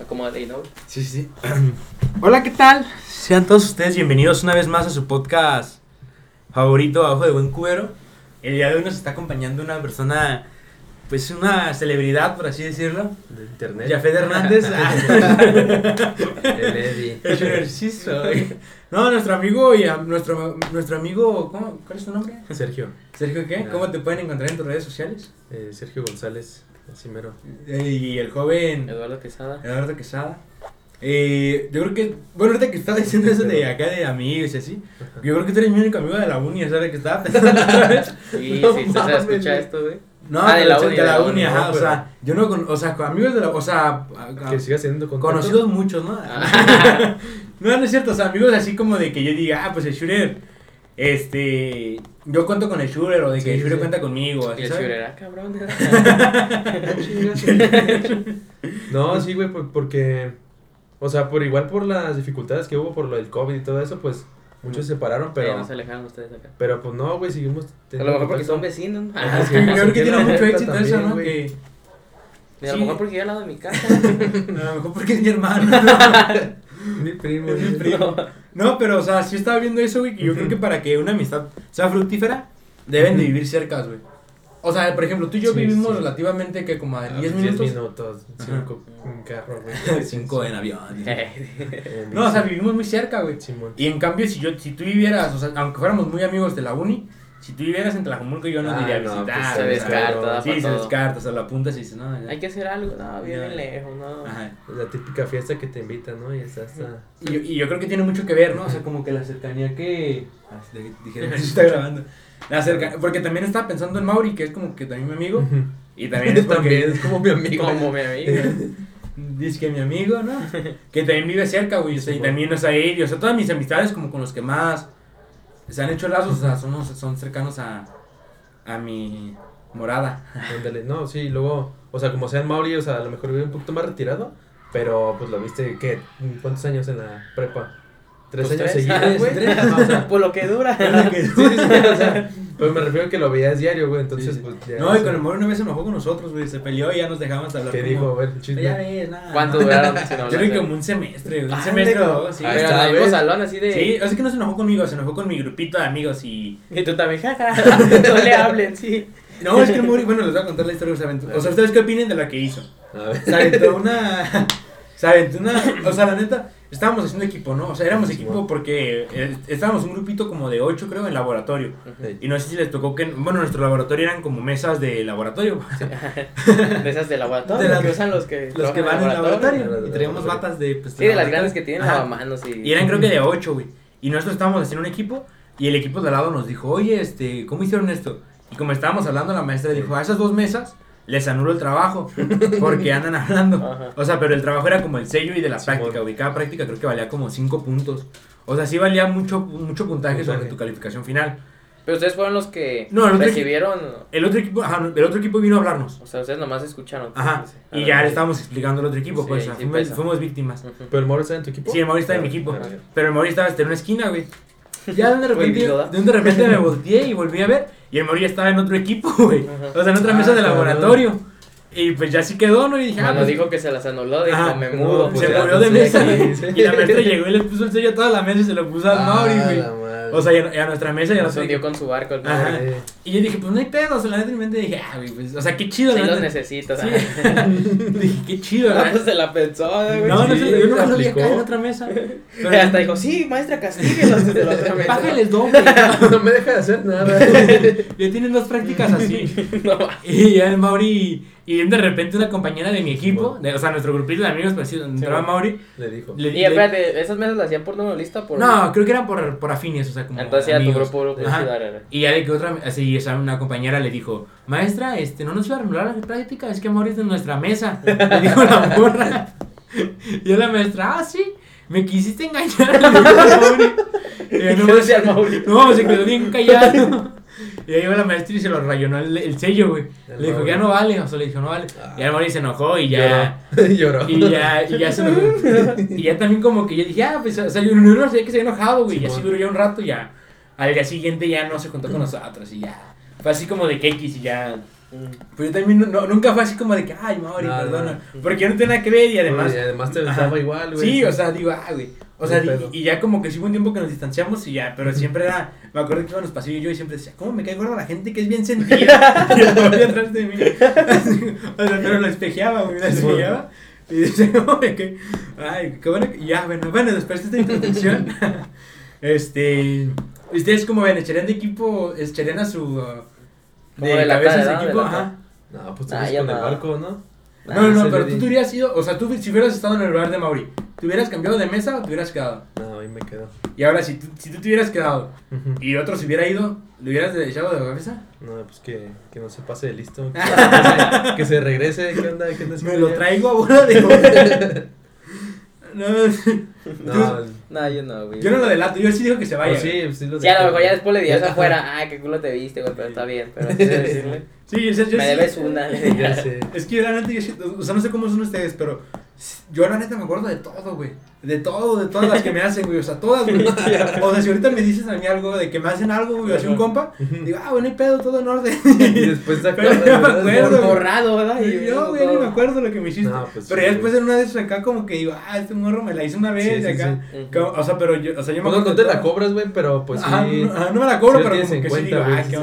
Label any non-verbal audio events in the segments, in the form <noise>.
Acomódate ahí, ¿no? Sí, sí. <clears throat> Hola, ¿qué tal? Sean todos ustedes bienvenidos una vez más a su podcast favorito, Abajo de Buen Cubero. El día de hoy nos está acompañando una persona, pues una celebridad, por así decirlo. De internet. Jafet Hernández. <laughs> <laughs> El Eddie. El ejercicio. No, nuestro amigo y a- nuestro, nuestro amigo, ¿cómo, ¿cuál es tu nombre? Sergio. Sergio, ¿qué? ¿Cómo te pueden encontrar en tus redes sociales? eh, Sergio González. Así mero. Eh, Y el joven Eduardo Quesada. Eduardo Quesada. Eh, yo creo que, bueno, ahorita que estaba diciendo eso de acá de amigos y así, yo creo que tú eres mi único amigo de la uni, ¿sabes? Que estaba <laughs> pensando otra vez. Sí, No sí, se escucha esto, güey. No, Ah, de la uni, de la uni, uni, ajá, no, o sea, yo no con, o sea, con amigos de la, o sea, a- a- Que siga siendo contacto. conocidos muchos, ¿no? Ah. <laughs> <laughs> no, no es cierto, o sea, amigos así como de que yo diga, ah, pues el shooter, este, yo cuento con el shooter o de que Sí, el sí. cuenta conmigo, Y así, el ¿sabes? shooter, ah, cabrón. <laughs> No, sí, güey, por- porque. O sea, por igual por las dificultades que hubo por lo del COVID y todo eso, pues muchos se separaron, Pero no se alejaron ustedes acá. Pero pues no, güey, seguimos. A lo mejor porque son vecinos. Ah, sí, sí, yo creo que sí, tiene mucho éxito eso, ¿no? Que, a lo Sí. mejor porque vive al lado de mi casa. <laughs> a lo mejor porque es mi hermano. <laughs> Mi primo, Es mi primo. No, pero, o sea, sí estaba viendo eso, güey, que yo creo que para que una amistad sea fructífera, deben de vivir cerca, güey. O sea, por ejemplo, tú y yo Sí, vivimos sí. relativamente que como a Ah, 10 pues, minutos. minutos. Ajá. Cinco en carro, güey. <laughs> 5 en avión. <laughs> No, o sea, vivimos muy cerca, güey. Y en cambio, si yo, si tú vivieras, o sea, aunque fuéramos muy amigos de la uni, si tú vivieras en Tlajomulco, yo no Ah, iría a no, visitar. pues, se descarta, Sí, se descarta, o sea, lo apuntas y dices, no, ya. Hay que hacer algo. No, bien lejos, no. Ajá. La típica fiesta que te invitan, ¿no? Y está hasta. Y yo, y yo creo que tiene mucho que ver, ¿no? O sea, como que la cercanía que... Ah, Dijeron que <laughs> se está grabando. La cerca... Porque también estaba pensando en Mauri, que es como que también mi amigo. Y también es porque... También es como mi amigo. Como mi amigo. <laughs> Dice que mi amigo, ¿no? Que también vive cerca, güey. O sea, y también no es ahí. O sea, todas mis amistades como con los que más se han hecho lazos, o sea, son, son cercanos a, a mi morada. Ándale, no, sí, y luego, o sea, como sea en Mauri, o sea, a lo mejor vive un poquito más retirado, pero pues lo viste, ¿qué? ¿Cuántos años en la prepa? ¿Tres Pues años tres, seguidos, güey? tres. <laughs> Ajá, o sea, Por lo que dura. sí, <laughs> sí, sí, o sea, pues me refiero a que lo veías diario, güey, entonces, Sí, sí. pues ya. No, y con el moro una vez se enojó con nosotros, güey. Se peleó y ya nos dejamos de hablar. ¿Qué como- dijo? A ver, Ya chisme. ves, nada. ¿Cuánto no. duraron sin Yo creo que como un semestre, un Ah, semestre o dos, sí. A ver, salón así de. Sí, o sea que no se enojó conmigo, se enojó con mi grupito de amigos y... Y tú también, jaja. <laughs> No le hablen, sí. <laughs> No, es que el Mori, bueno, les voy a contar la historia se aventó. O sea, ¿ustedes qué opinen de lo que hizo? A ver. Se aventó una... <laughs> Se aventó una... O sea, la neta, estábamos haciendo equipo, ¿no? O sea, éramos equipo porque eh, estábamos un grupito como de ocho, creo, en laboratorio. Y no sé si les tocó que... Bueno, nuestro laboratorio eran como mesas de laboratorio. De <laughs> esas de laboratorio. De las- que usan los que. Los que van en laboratorio. laboratorio. Y traíamos batas de... Pues, Sí, de las grandes que tienen lavamanos y. Y eran creo que de 8, güey. Y nosotros estábamos haciendo un equipo y el equipo de al lado nos dijo, oye, este, ¿cómo hicieron esto? Y como estábamos hablando, la maestra dijo, a esas dos mesas les anulo el trabajo porque <laughs> andan hablando. Ajá. O sea, pero el trabajo era como el sello y de la práctica, güey. Cada práctica creo que valía como 5 puntos. O sea, sí valía mucho, mucho puntaje sobre tu calificación final. Pero ustedes fueron los que No, el otro recibieron. El otro equipo, ajá, el otro equipo vino a hablarnos. O sea, ustedes nomás escucharon. Ajá. Y ya le estábamos explicando al otro equipo, Sí, pues, o sea, sí fuimos, víctimas. ¿Pero el Moro está en tu equipo? Sí, el Mauri está en mi equipo. Pero el Mauri estaba en una esquina, güey. Ya de repente, de de repente me volteé y volví a ver. Y el Mauri ya estaba en otro equipo, <laughs> güey. O sea, en otra Ah, mesa de cabrón. laboratorio. Y pues ya sí quedó, ¿no? Y dije, ah, Cuando pues, dijo que se las anuló, dijo, me mudo. pues se ya, movió de pues, mesa. sí, sí. Y la maestra llegó y le puso el sello a toda la mesa y se lo puso al Mauri, güey. O sea, y a, nuestra mesa y a Se nuestro hundió con su barco. Ajá. Eh, Y yo dije, pues no hay pedo. O sea, la neta en mi mente dije, ah, güey, pues, o sea, qué chido, Sí los necesitas. Sí. <laughs> dije, qué chido, ¿verdad? pues se la pensó, güey. No, no sí, sé, yo no la lo vi acá en otra mesa. <laughs> Y hasta dijo, sí, maestra, castíguelos desde la otra mesa. Bájales doble. <laughs> no me deja de hacer nada. Ya tienen dos prácticas así. No, Y ya el Mauri, y de repente una compañera de mi equipo, de, o sea, nuestro grupito de amigos, pues sí, donde entraba bueno. Mauri. Le dijo. le- Y le- espérate, ¿esas mesas las hacían por número lista por...? no, creo que eran por, por afines, o sea, como. Entonces ya tu grupo, grupo Ajá. Y ya de que otra, así, o sea, una compañera le dijo, maestra, este, no nos iba a renular la práctica, es que Mauri es de nuestra mesa. Le dijo la morra. Y yo la maestra, ah, sí, me quisiste engañar. <laughs> Mauri. Y yo, ¿Y no? No, se quedó bien callado. <laughs> Y ahí iba la maestra y se lo rayonó el, el sello, güey. El Le dijo, Mauri. ya no vale. O sea, le dijo, no vale. Ah. Y el Mauri se enojó y ya. <laughs> Lloró. Y ya, y ya se enojó. Y ya también como que yo dije, ah, pues, o sea, yo no sé que se había enojado, güey. Y así duró ya un rato y ya. Al día siguiente ya no se contó con nosotros y ya. Fue así como de X y ya. Mm. Pero yo también no- nunca fue así como de que, ay, Mauri, No, perdona. no. Porque yo no tenía nada que ver y además. y además te estaba igual, güey. Sí, o sea, digo, ah, güey. O sea, y, y ya como que sí hubo un tiempo que nos distanciamos y ya, pero siempre era, me acuerdo que iba en los pasillos yo y siempre decía, ¿cómo me cae gorda la gente que es bien sentida? <laughs> y atrás de mí. <laughs> o sea, pero lo espejeaba, güey, lo espejeaba. Y decía, ¿cómo me cae? Ay, qué bueno. que- y ya, bueno, bueno, después de esta introducción, <laughs> este, ¿ustedes cómo ven? ¿Echarían de equipo, echarían a su, uh, Como de la cabeza. De equipo? Ajá. No, pues tú Ah, vas ya con el barco, ¿no? No, no, no, se pero tú te hubieras ido, o sea, tú si hubieras estado en el lugar de Mauri, ¿te hubieras cambiado de mesa o te hubieras quedado? No, ahí me quedo. Y ahora, si tú, si tú te hubieras quedado Ujú. y otro se hubiera ido, ¿le hubieras echado de cabeza? No, pues que, que no se pase de listo. <laughs> Que se regrese, que se regrese. ¿Qué onda? ¿Qué onda Me haciendo lo traigo a bola de No, No, No, yo no, güey. yo no lo delato, yo sí digo que se vaya. pues sí, pues sí lo Sí, a lo mejor ya después le dirías Ya, afuera, ay, qué culo te viste, güey, pero está bien. Pero antes de decirle, Sí, o sea, yo me sí- debes una. <laughs> Ya sé. Es que yo la neta, yo sí- o sea, no sé cómo son ustedes, pero yo la neta me acuerdo de todo, güey. De todo, de todas las que me hacen, güey. O sea, todas, güey. O sea, si ahorita me dices a mí algo de que me hacen algo, güey, así un compa, digo, ah, bueno, hay pedo, todo en orden. <laughs> Y después te Pero acuerdas, ya me ¿verdad? acuerdo. Borrado, ¿verdad? Y yo, güey, ni me acuerdo lo que me hiciste. No, pues pero sí, ya después güey. en una de esas acá como que digo, ah, este morro me la hizo una vez Sí, y sí, acá. sí. Como- o sea, pero yo, o sea, yo me Bueno, acuerdo no te de la cobras, güey, pero pues sí. Ajá, no, ajá, no me la cobro, Sí pero como que sí digo, güey, ah, sí, qué sí.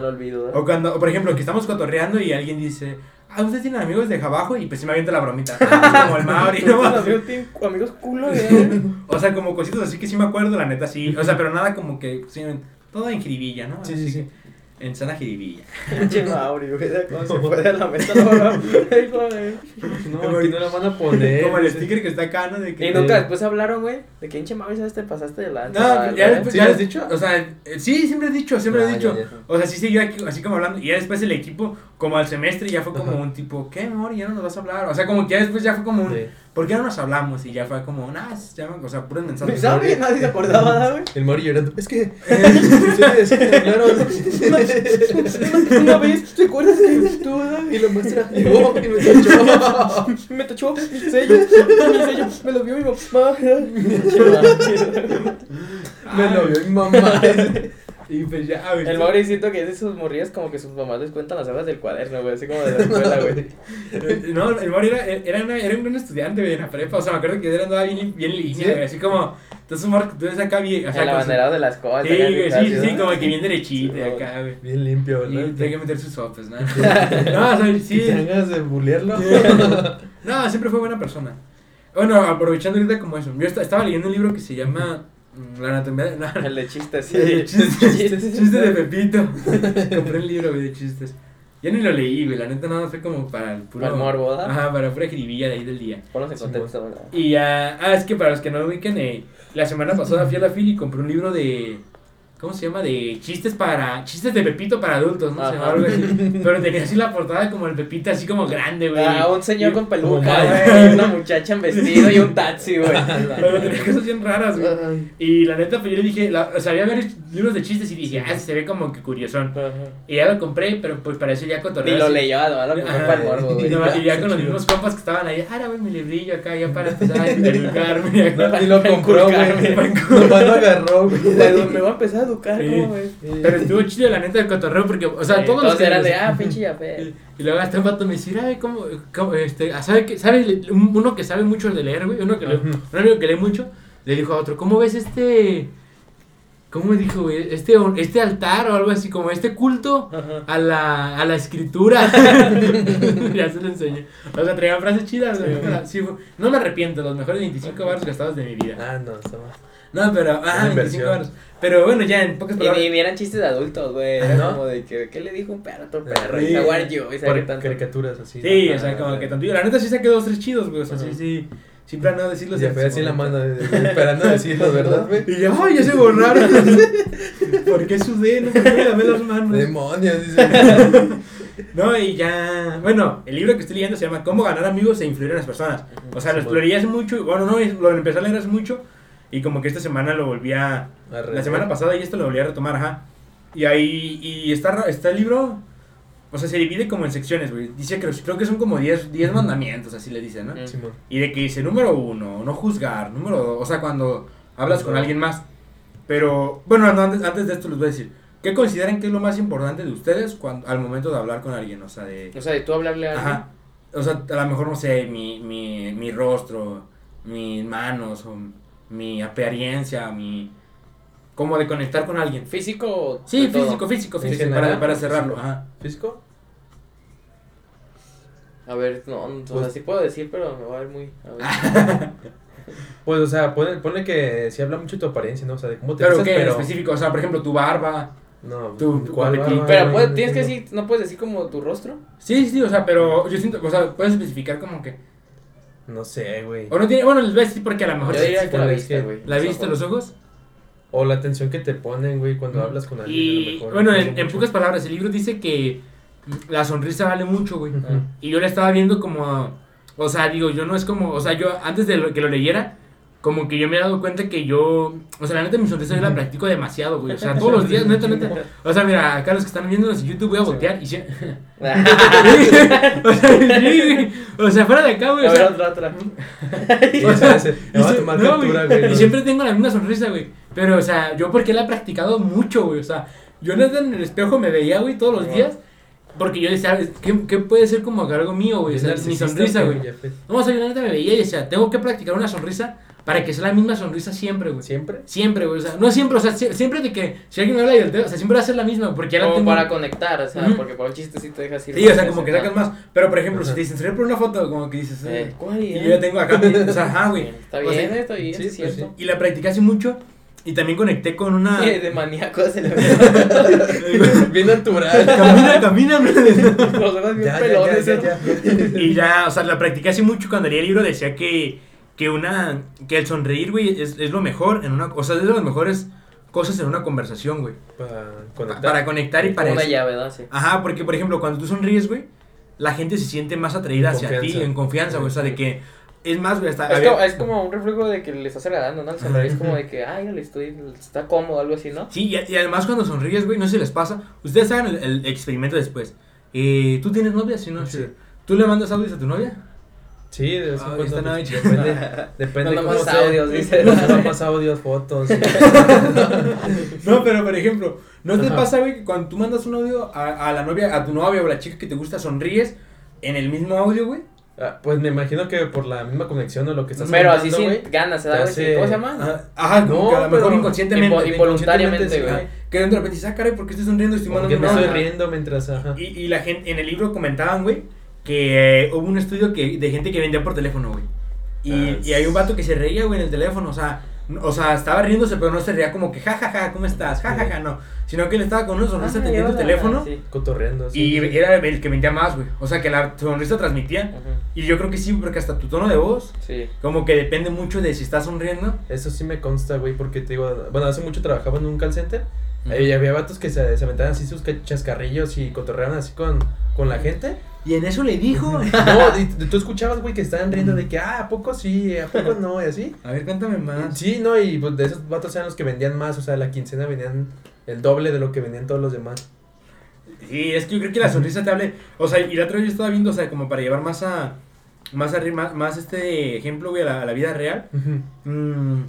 No olvido, O cuando, o por ejemplo, que estamos cotorreando y alguien dice, ah, ustedes tienen amigos de abajo y pues sí me avienta la bromita. <laughs> Como el Mauri, ¿no? amigos, tienen amigos culo, güey. <laughs> O sea, como cositas así que sí me acuerdo, la neta sí. O sea, pero nada como que, sí, todo en jiribilla, ¿no? Sí, sí, sí. En sana jiribilla. Pinche <laughs> Mauri, güey, cómo se fue de la mesa, no, no. <laughs> Aquí no la van a poner. Como el sticker que está acá, ¿no? De que, Y nunca después hablaron, güey, de que pinche Mauri, ¿sabes? Te pasaste de lanza. No, güey. ya después, ¿Sí lo has dicho? dicho? O sea, eh, sí, siempre he dicho, siempre Ah, he dicho. ya, ya. O sea, sí siguió aquí, así como hablando. Y ya después el equipo, como al semestre, ya fue como Ajá. un tipo, ¿qué, amor? Ya no nos vas a hablar. O sea, como que ya después ya fue como un, Sí. ¿Por qué no nos hablamos? Y ya fue como, nah, ya, o sea, puros mensajes. sabe, nadie se acordaba, ¿verdad, güey. El Mori llorando. Es que. Ustedes hablaron. Una vez, ¿te acuerdas de tú? Y lo muestra. Llegó y me tachó. Me tachó mi sello, mi sello, me lo vio mi mamá. Me lo vio mi mamá. Y pues ya, güey. El Mauri siento que es de sus morrillas como que sus mamás les cuentan las hojas del cuaderno, güey, así como de la escuela, güey. <laughs> No, el Mauri era, era, una- era un buen estudiante, güey, en la prepa. O sea, me acuerdo que él andaba bien, bien en línea, ¿Sí? güey. Así como, entonces, Omar, tú eres acá bien. O sea, El abanderado de la escuela. Sí, güey, sí, sí, como que bien derechito y acá, güey. Bien limpio, Y ¿verdad? tiene que meter sus sopes, ¿no? <laughs> no, o sea, ¿Y sí. ganas de bulearlo? No, siempre fue buena persona. Bueno, aprovechando ahorita como eso. Yo esta- estaba leyendo un libro que se llama La anatomía de... <laughs> no, El de chistes, sí. Sí, chistes, <laughs> chistes de Pepito. <laughs> Compré el libro, güey, de chistes. Yo ni lo leí, güey, la neta nada fue como para el puro... Para el morbo, ¿verdad? Ajá, para pura jiribilla de ahí del día. Ponlos en contexto, ¿verdad? Y ya, ah, es que para los que no lo ubiquen, eh, la semana pasada fui a la fila y compré un libro de, ¿cómo se llama? De chistes para, chistes de Pepito para adultos, ¿no? Se llama algo así. Pero tenía así la portada como el Pepito, así como grande, güey. Ah, un señor Y- con peluca, güey, y una muchacha en vestido y un taxi, güey. <laughs> Pero tenía cosas bien raras, güey. Y la neta, pues yo le dije, la, o sea, había varios libros de chistes y dije, ah, se ve como que curiosón. Y ya lo compré, pero pues para eso ya Ni cotorreo. lo leyó, además lo para el morbo, Y, güey. nomás- y ya con los mismos compas que estaban ahí, ah, güey, mi librillo acá, ya para empezar a educarme. y acá. Y lo <laughs> compró, güey. Nomás lo agarró, <laughs> güey. Me va a empezar a educar, Sí. ¿cómo, güey? Pero estuvo chido la neta del cotorreo porque, o sea, Sí, todos los que eran de, ah, pinche ya Y, <laughs> y luego hasta un vato me decía, ay, ¿cómo, cómo, este, ah, ¿sabe que, sabe, un- uno que sabe mucho de leer, güey, uno que lee, Ujú. un amigo que lee mucho, le dijo a otro, ¿cómo ves este, cómo me dijo, güey, este, este altar o algo así, como este culto a la, a la escritura? <laughs> <laughs> ya se lo enseñé. O sea, traían frases chidas, güey. Sí, no me arrepiento, los mejores 25 baros gastados de mi vida. Ah, no, estaba. No, pero, ah, Una 25 inversión. baros. Pero bueno, ya en pocas Y palabras. ni, ni eran chistes de adultos, güey. Era ¿No? como de que, ¿qué le dijo un perro a otro perro? Sí. Y Jaguar yo, y Por tanto. caricaturas así. Sí, ¿no? o sea, como Ah, que tanto. La neta sí saqué dos, tres chidos, güey. O sea, sí, sí. Siempre no decirlos. Y ya fue así en la mano, esperando <laughs> decirlo, ¿verdad, güey? Y ya, ay, ya se borraron. <laughs> ¿Por qué sudé? No, ¿por qué me lavé las manos? Demonios, dice. <laughs> No, y ya. Bueno, el libro que estoy leyendo se llama Cómo ganar amigos e influir en las personas. O sea, lo hace mucho. Bueno, no, lo empecé a leer hace mucho. Y como que esta semana lo volví a. Arre. La semana pasada y esto lo volví a retomar, ajá. Y ahí. Y está, está el libro. O sea, se divide como en secciones, güey. Dice que creo que son como 10 10 mandamientos, así le dicen, ¿no? Simón. Y de que dice, número uno, no juzgar. Número dos, o sea, cuando hablas con alguien más. Pero, bueno, no, antes, antes de esto les voy a decir. ¿qué consideran que es lo más importante de ustedes cuando, al momento de hablar con alguien? O sea, de... O sea, de tú hablarle a alguien. Ajá. O sea, a lo mejor, no sé, mi, mi, mi rostro, mis manos, o mi apariencia, mi... Como de conectar con alguien. ¿Físico Sí, todo? físico, físico, físico, general, para, para físico. cerrarlo. Ajá. ¿Físico? A ver, no, o sea, Pues- sí puedo decir, pero me va a ver muy... A ver. <laughs> Pues, o sea, ponle, ponle que si habla mucho de tu apariencia, ¿no? O sea, de cómo te Pero en pero... específico, o sea, por ejemplo, tu barba. No, Tu- tu ¿cuál barba, Pero puedes- tienes que decir, no puedes decir como tu rostro. Sí, sí, o sea, pero yo siento, o sea, puedes especificar como que... No sé, güey. O no tiene, bueno, les voy a decir porque a lo mejor... Yo diría que la vista, güey. ¿La viste los ojos? O la atención que te ponen, güey, cuando hablas con alguien. a lo Y mejor, bueno, en, en pocas palabras, el libro dice que la sonrisa vale mucho, güey. Ujú. Y yo la estaba viendo como, o sea, digo, yo no es como, o sea, yo antes de lo- que lo leyera, como que yo me he dado cuenta que yo, o sea, la neta mi sonrisa yo la practico demasiado, güey. O sea, todos los días, <laughs> neta, neta. O sea, mira, acá los que están viéndonos en YouTube voy a voltear y sí. <laughs> <laughs> o sea, sí. O sea, fuera de acá, güey. O sea, otra, otra. Y o sea, y me va a sie- tomar no, captura, güey, güey. Y siempre tengo la misma sonrisa, güey. Pero, o sea, yo porque la he practicado mucho, güey. O sea, yo neta en el espejo me veía, güey, todos los días. Porque yo decía, ¿qué, qué puede ser como algo mío, güey? O sea, mi sonrisa, güey. No, o sea, yo la neta me veía y decía, tengo que practicar una sonrisa para que sea la misma sonrisa siempre, güey. ¿Siempre? Siempre, güey. O sea, no siempre, o sea, sie- siempre de que si alguien me habla y volteo, o sea, siempre va a ser la misma, porque ya la Como tengo. para conectar, o sea, Ujú. porque por un chiste sí te dejas ir. Sí, o sea, como que sacas más. Pero, por ejemplo, si te dicen, "Sonríe por una foto, como que dices, Eh, eh, ¿cuál y idea? yo ya tengo acá, mi- o sea, ajá, güey. <laughs> Está O bien, sea, está bien, sí, sí, es pues cierto. Y la practicé hace mucho y también conecté con una. Eh, <laughs> de maníaco se le ve. <laughs> Bien natural. camina, camina. Los ojos bien Ya, ya, pelones. ya, ¿no? ya, ya. Y ya, o sea, la practiqué hace mucho cuando leí el libro decía que, que una, que el sonreír, güey, es, es lo mejor en una, o sea, es de las mejores cosas en una conversación, güey. Para conectar. Para conectar y para Una eso. llave, ¿no? Sí. Ajá, porque, por ejemplo, cuando tú sonríes, güey, la gente se siente más atraída En hacia confianza. ti, en confianza, güey, o sea, de que, es más, güey, hasta... Es había- como, es como un reflejo de que le estás agradando, ¿no? El sonreír es como de que, ay, le estoy, está cómodo, algo así, ¿no? Sí, y, y además cuando sonríes, güey, no si les pasa, ustedes hagan el, el experimento después. Eh, ¿Tú tienes novia? Sí, no, Sí. sí. ¿Tú le mandas audios a tu novia? Sí, de vez en Ay, cuando. pues, nada depende, <laughs> depende No, cómo nomás sea. audios, dice. No, no más audios, fotos. <laughs> No, pero por ejemplo, ¿no te Ajá. pasa, güey, que cuando tú mandas un audio a, a la novia, a tu novia o a la chica que te gusta, sonríes en el mismo audio, güey? Ah, pues me imagino que por la misma conexión o lo que estás Pero así güey. ganas, se da hace- ¿Cómo se llama? Ajá, Ajá, como No, a lo mejor inconscientemente. invo- involuntariamente, sí, güey. ajá, Que de repente dices, ah, caray, ¿por qué estoy sonriendo? Estoy mandando me estoy riendo mientras, ajá. Y, y la gente, en el libro comentaban, güey, que eh, hubo un estudio que, de gente que vendía por teléfono, güey. Y, Ah, y hay un vato que se reía, güey, en el teléfono, o sea, o sea, estaba riéndose, pero no se reía como que, jajaja, ja, ja, ¿cómo estás? Jajaja, ja, ja, no. Sino que él estaba con una sonrisa Ah, atendiendo el teléfono sí. Cotorreando. así. y era el que vendía más, güey. O sea, que la sonrisa transmitía. Ujú. Y yo creo que sí, porque hasta tu tono de voz, Sí. como que depende mucho de si estás sonriendo. Eso sí me consta, güey, porque te digo, bueno, hace mucho trabajaba en un call center. Y había vatos que se, se aventaban así sus ca- chascarrillos y cotorreaban así con, con la gente. Y en eso le dijo. <laughs> No, y tú escuchabas, güey, que estaban riendo de que, ah, ¿a poco sí? ¿A poco no? Y así. A ver, cuéntame más. Sí, no, y pues de esos vatos eran los que vendían más, o sea, la quincena vendían el doble de lo que vendían todos los demás. Sí, es que yo creo que la sonrisa te hable. O sea, y la otra vez yo estaba viendo, o sea, como para llevar más a. Más arriba, más, más este ejemplo, güey, a la, a la vida real. Mm,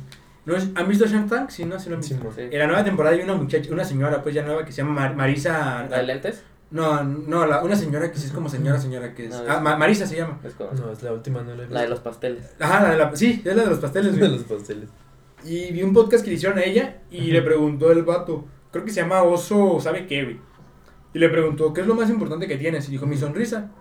¿no es- ¿Han visto Shark Tank? Sí, no, sí lo han visto. Sí. En la nueva temporada hay una muchacha, una señora, pues ya nueva, que se llama Mar- Marisa. ¿La de lentes? No, no, la, una señora que sí es como señora, señora, que es. No, ah, Ma- Marisa se llama. Es como- No, es la última, no la he visto. La de los pasteles. Ajá, la de la. Sí, es la de los pasteles, <laughs> de güey. los pasteles. Y vi un podcast que le hicieron a ella y le preguntó el vato, creo que se llama Oso, ¿sabe qué, güey? Y le preguntó, ¿qué es lo más importante que tienes? Y dijo, mi sonrisa.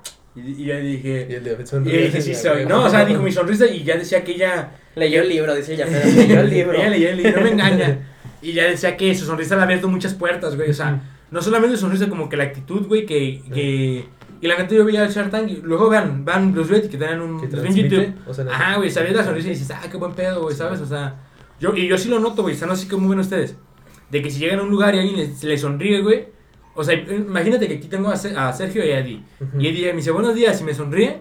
Y, y ya Y dije, el de y le dije, sí soy. No, o sea, dijo mi sonrisa y ya decía que ella, Leyó el libro, dice ella, pero <laughs> leyó el libro. ella leía el libro, no me engaña. <laughs> Y ya decía que su sonrisa le ha abierto muchas puertas, güey. O sea, no solamente su sonrisa, como que la actitud, güey, que, que... Y la neta yo veía el Shark Tank y luego vean, van los videos que tienen un... En YouTube. o sea, Ajá, güey, sabías la sonrisa y dices, ah, qué buen pedo, güey. ¿sabes? O sea, yo, y yo sí lo noto, güey, o sea, no sé cómo ven ustedes. De que si llegan a un lugar y alguien le, se le sonríe, güey. O sea, imagínate que aquí tengo a, Se- a Sergio y a Eddie. Ujú. Y Eddie me dice, buenos días, y me sonríe.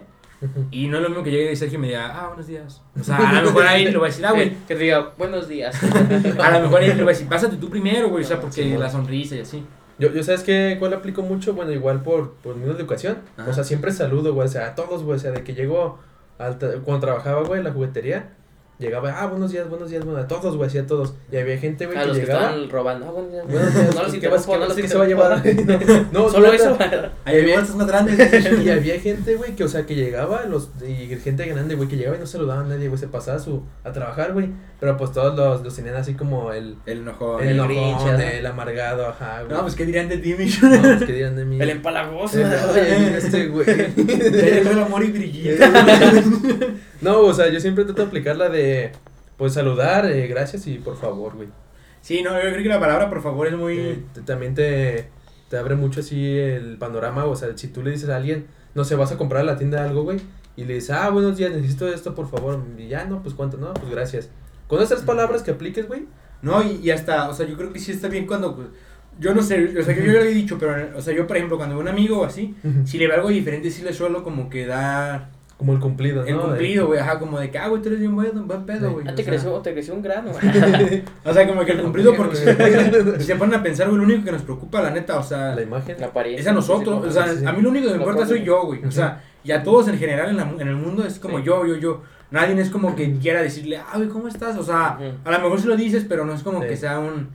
Y no es lo mismo que llegue y Sergio me diga, ah, buenos días. O sea, a lo mejor ahí le voy a decir, ah, güey. <laughs> Que, que te diga, buenos días. <laughs> A lo mejor ahí le voy a decir, pásate tú primero, güey, o sea, porque sí, la sonrisa y así. Yo, yo sabes que cuál aplico mucho, bueno, igual por, por mi educación. Ajá. O sea, siempre saludo, güey, o sea, a todos, güey, o sea, de que llego al cuando trabajaba, güey, en la juguetería, llegaba, ah, buenos días, buenos días, bueno, a todos, güey, así a todos. Y había gente, güey, A que los que llegaba. estaban robando. Ah. Buenos días, <laughs> No los ¿qué vas- no los se va a llevar? No, <laughs> Solo eso. Más grandes. <laughs> y había gente, güey, que, o sea, que llegaba, los, y gente grande, güey, que llegaba y no saludaba a nadie, güey, se pasaba su, a trabajar, güey. Pero pues todos los, los tenían así como el, El enojón. el, el enojón, el amargado, ajá, güey. No, pues qué dirían de ti, mi No, pues, ¿qué dirán de mí? El empalagoso. Oye, este güey. el amor y brillito. No, o sea, yo siempre trato de aplicar la de, pues, saludar, eh, gracias y por favor, güey. Sí, no, yo creo que la palabra por favor es muy. te- también te, te abre mucho así el panorama, o sea, si tú le dices a alguien, no sé, vas a comprar a la tienda algo, güey, y le dices, ah, buenos días, necesito esto, por favor, y ya, no, pues, ¿cuánto? No, pues, gracias. Con esas palabras que apliques, güey, No, y, y hasta, o sea, yo creo que sí está bien cuando. pues, yo no sé, o sea, yo, yo lo he dicho, pero, o sea, yo, por ejemplo, cuando veo un amigo o así, si le veo algo diferente, sí le suelo como que dar como el cumplido, ¿no? el cumplido, güey, ajá, como de que, ah, güey, tú eres bien buen, buen pedo, güey. Ah, o te sea, creció, te creció un grano. <laughs> O sea, como que el cumplido, porque si se, ponen, si se ponen a pensar, güey, lo único que nos preocupa, la neta, o sea, La imagen. La apariencia. es a nosotros, o sea, a mí lo único que me importa soy yo, güey, o sea, y a todos en general en, la en el mundo es como Sí. yo, yo, yo. Nadie es como que quiera decirle, ah, güey, ¿cómo estás? O sea, a lo mejor sí lo dices, pero no es como Sí. que sea un.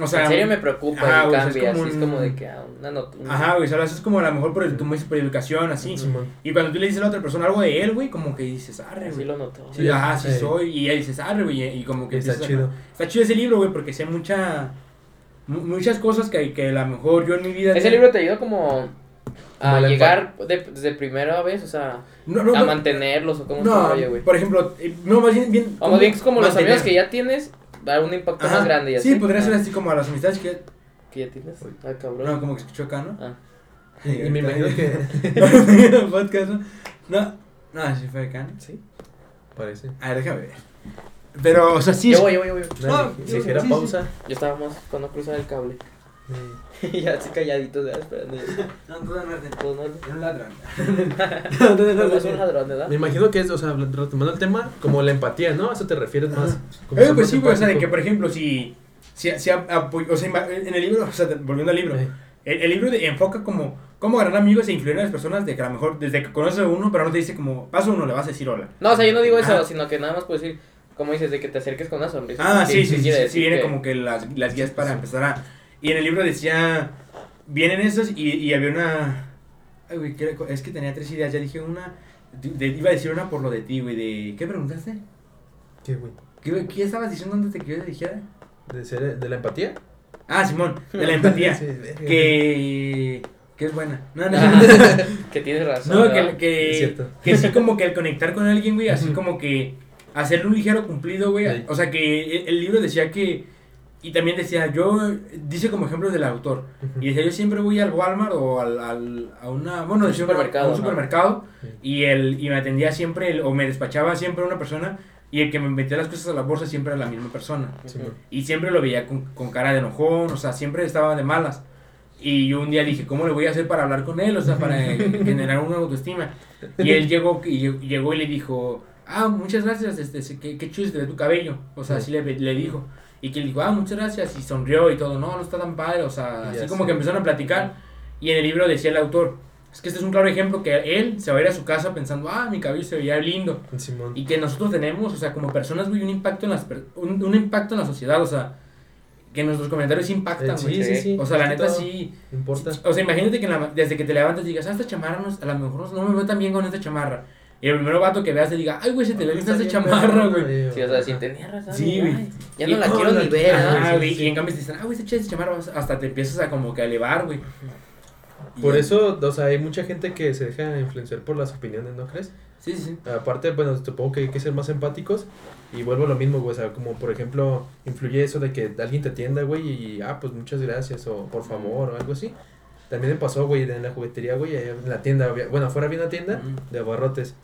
O sea, en serio me preocupa Ajá, y güey, o sea, cambia, es como así es como de que ah, una nota. Ajá, güey, ¿sabes? Es como a lo mejor por, el, como dices, por educación, así. Y cuando tú le dices a la otra persona algo de él, güey, como que dices, arre, güey. lo notó. Sí, ajá, sí Sí. soy. Y ahí dices, arre, güey. Y como que Está chido. Está chido ese libro, güey, porque sé mucha. mu- Muchas cosas que, que a lo mejor yo en mi vida. Ese libro te ayuda como Como a llegar de, desde primera vez, o sea, No, no, a no, mantenerlos o cómo no, güey. por ejemplo, eh, no, más bien. bien O más bien es como los mantener. amigos que ya tienes, dar un impacto Ajá, más grande y así. Sí, podría Ah, ser así como a las amistades que. Que ya tienes. Ah, cabrón. No, como que escuchó acá, ¿no? Ah. Y, y me imagino que. <laughs> el podcast, ¿no? No, no, sí fue acá, ¿no? Sí. Parece. A ver, déjame ver. Pero, o sea, sí. Yo voy, yo voy, yo voy. Sí, ligera sí, sí. pausa. Yo estaba más cuando cruzaba el cable. <laughs> Y ya así calladitos, ya esperando. No, todo en orden. Todo no. Era un ladrón. <laughs> No, es un ladrón, ¿verdad? Me imagino que es, o sea, retomando el tema, como la empatía, ¿no? A eso te refieres más. como Eh, pues sí, güey, o sea, de que por ejemplo, si, si, si apoy- o sea, en el libro, o sea, volviendo al libro, Eh, el, el libro de- enfoca como cómo ganar amigos e influir en las personas de que a lo mejor desde que conoces a uno, pero no te dice como, paso uno, le vas a decir hola. No, o sea, yo no digo eso, sino que nada más puedo decir, como dices, de que te acerques con una sonrisa. Ah, sí, sí, sí, sí, viene que- como que las, las guías para empezar a... Y en el libro decía, vienen esos y, y había una... Ay, güey, es que tenía tres ideas, ya dije una... de- de- iba a decir una por lo de ti, güey, de... ¿Qué preguntaste? ¿Qué, güey? ¿Qué, qué estabas diciendo antes de que yo te dijera? ¿De, ser, ¿De la empatía? Ah, Simón, de la <laughs> empatía. Sí, que... que es buena. No, no, Ah, <laughs> que tienes razón. No, ¿verdad? que, Es que, que sí como que al conectar con alguien, güey, así como que hacerle un ligero cumplido, güey. Sí. O sea, que el, el libro decía que, y también decía, yo, dice como ejemplo del autor, y decía, yo siempre voy al Walmart o al, al- a una, bueno, Un decía, supermercado, a un supermercado, y, el, y me atendía siempre, el- o me despachaba siempre una persona, y el que me metía las cosas a la bolsa siempre era la misma persona. Sí. Y siempre lo veía con, con cara de enojón, o sea, siempre estaba de malas. Y yo un día dije, ¿cómo le voy a hacer para hablar con él? O sea, para <laughs> generar una autoestima. Y él llegó y, llegó- y le dijo, ah, muchas gracias, este, qué, qué chido se te ve tu cabello. O sea, así le, le dijo. Y que él dijo, ah, muchas gracias. Y sonrió y todo, no, no está tan padre. O sea, así como que empezaron a platicar. Y en el libro decía el autor, es que este es un claro ejemplo que él se va a ir a su casa pensando, ah, mi cabello se veía lindo. Simón. Y que nosotros tenemos, o sea, como personas, güey, un impacto en las un, un impacto en la sociedad, o sea, que nuestros comentarios impactan, Eh, güey. sí, sí, sí. O sea, la neta sí. Importa. O sea, imagínate que la- desde que te levantas digas, ah, esta chamarra no, a lo mejor no me veo tan bien con esta chamarra. Y el primero vato que veas te diga, ay, güey, se te ve bien esta chamarra, güey. Sí, o sea, si tenías razón. Sí, güey. Ya no la quiero ni ver, ¿verdad? güey. Y en cambio te dicen, ah, güey, esta chida esta chamarra, hasta te empiezas a como que a elevar, güey. Por eso, o sea, hay mucha gente que se deja influenciar por las opiniones, ¿no crees? Sí, sí, sí. Aparte, bueno, supongo que hay que ser más empáticos. Y vuelvo a lo mismo, güey. O sea, como por ejemplo, influye eso de que alguien te atienda, güey, y ah, pues muchas gracias, o por favor, o algo así. También me pasó, güey, en la juguetería, güey, en la tienda, había- bueno, afuera había una tienda de abarrotes.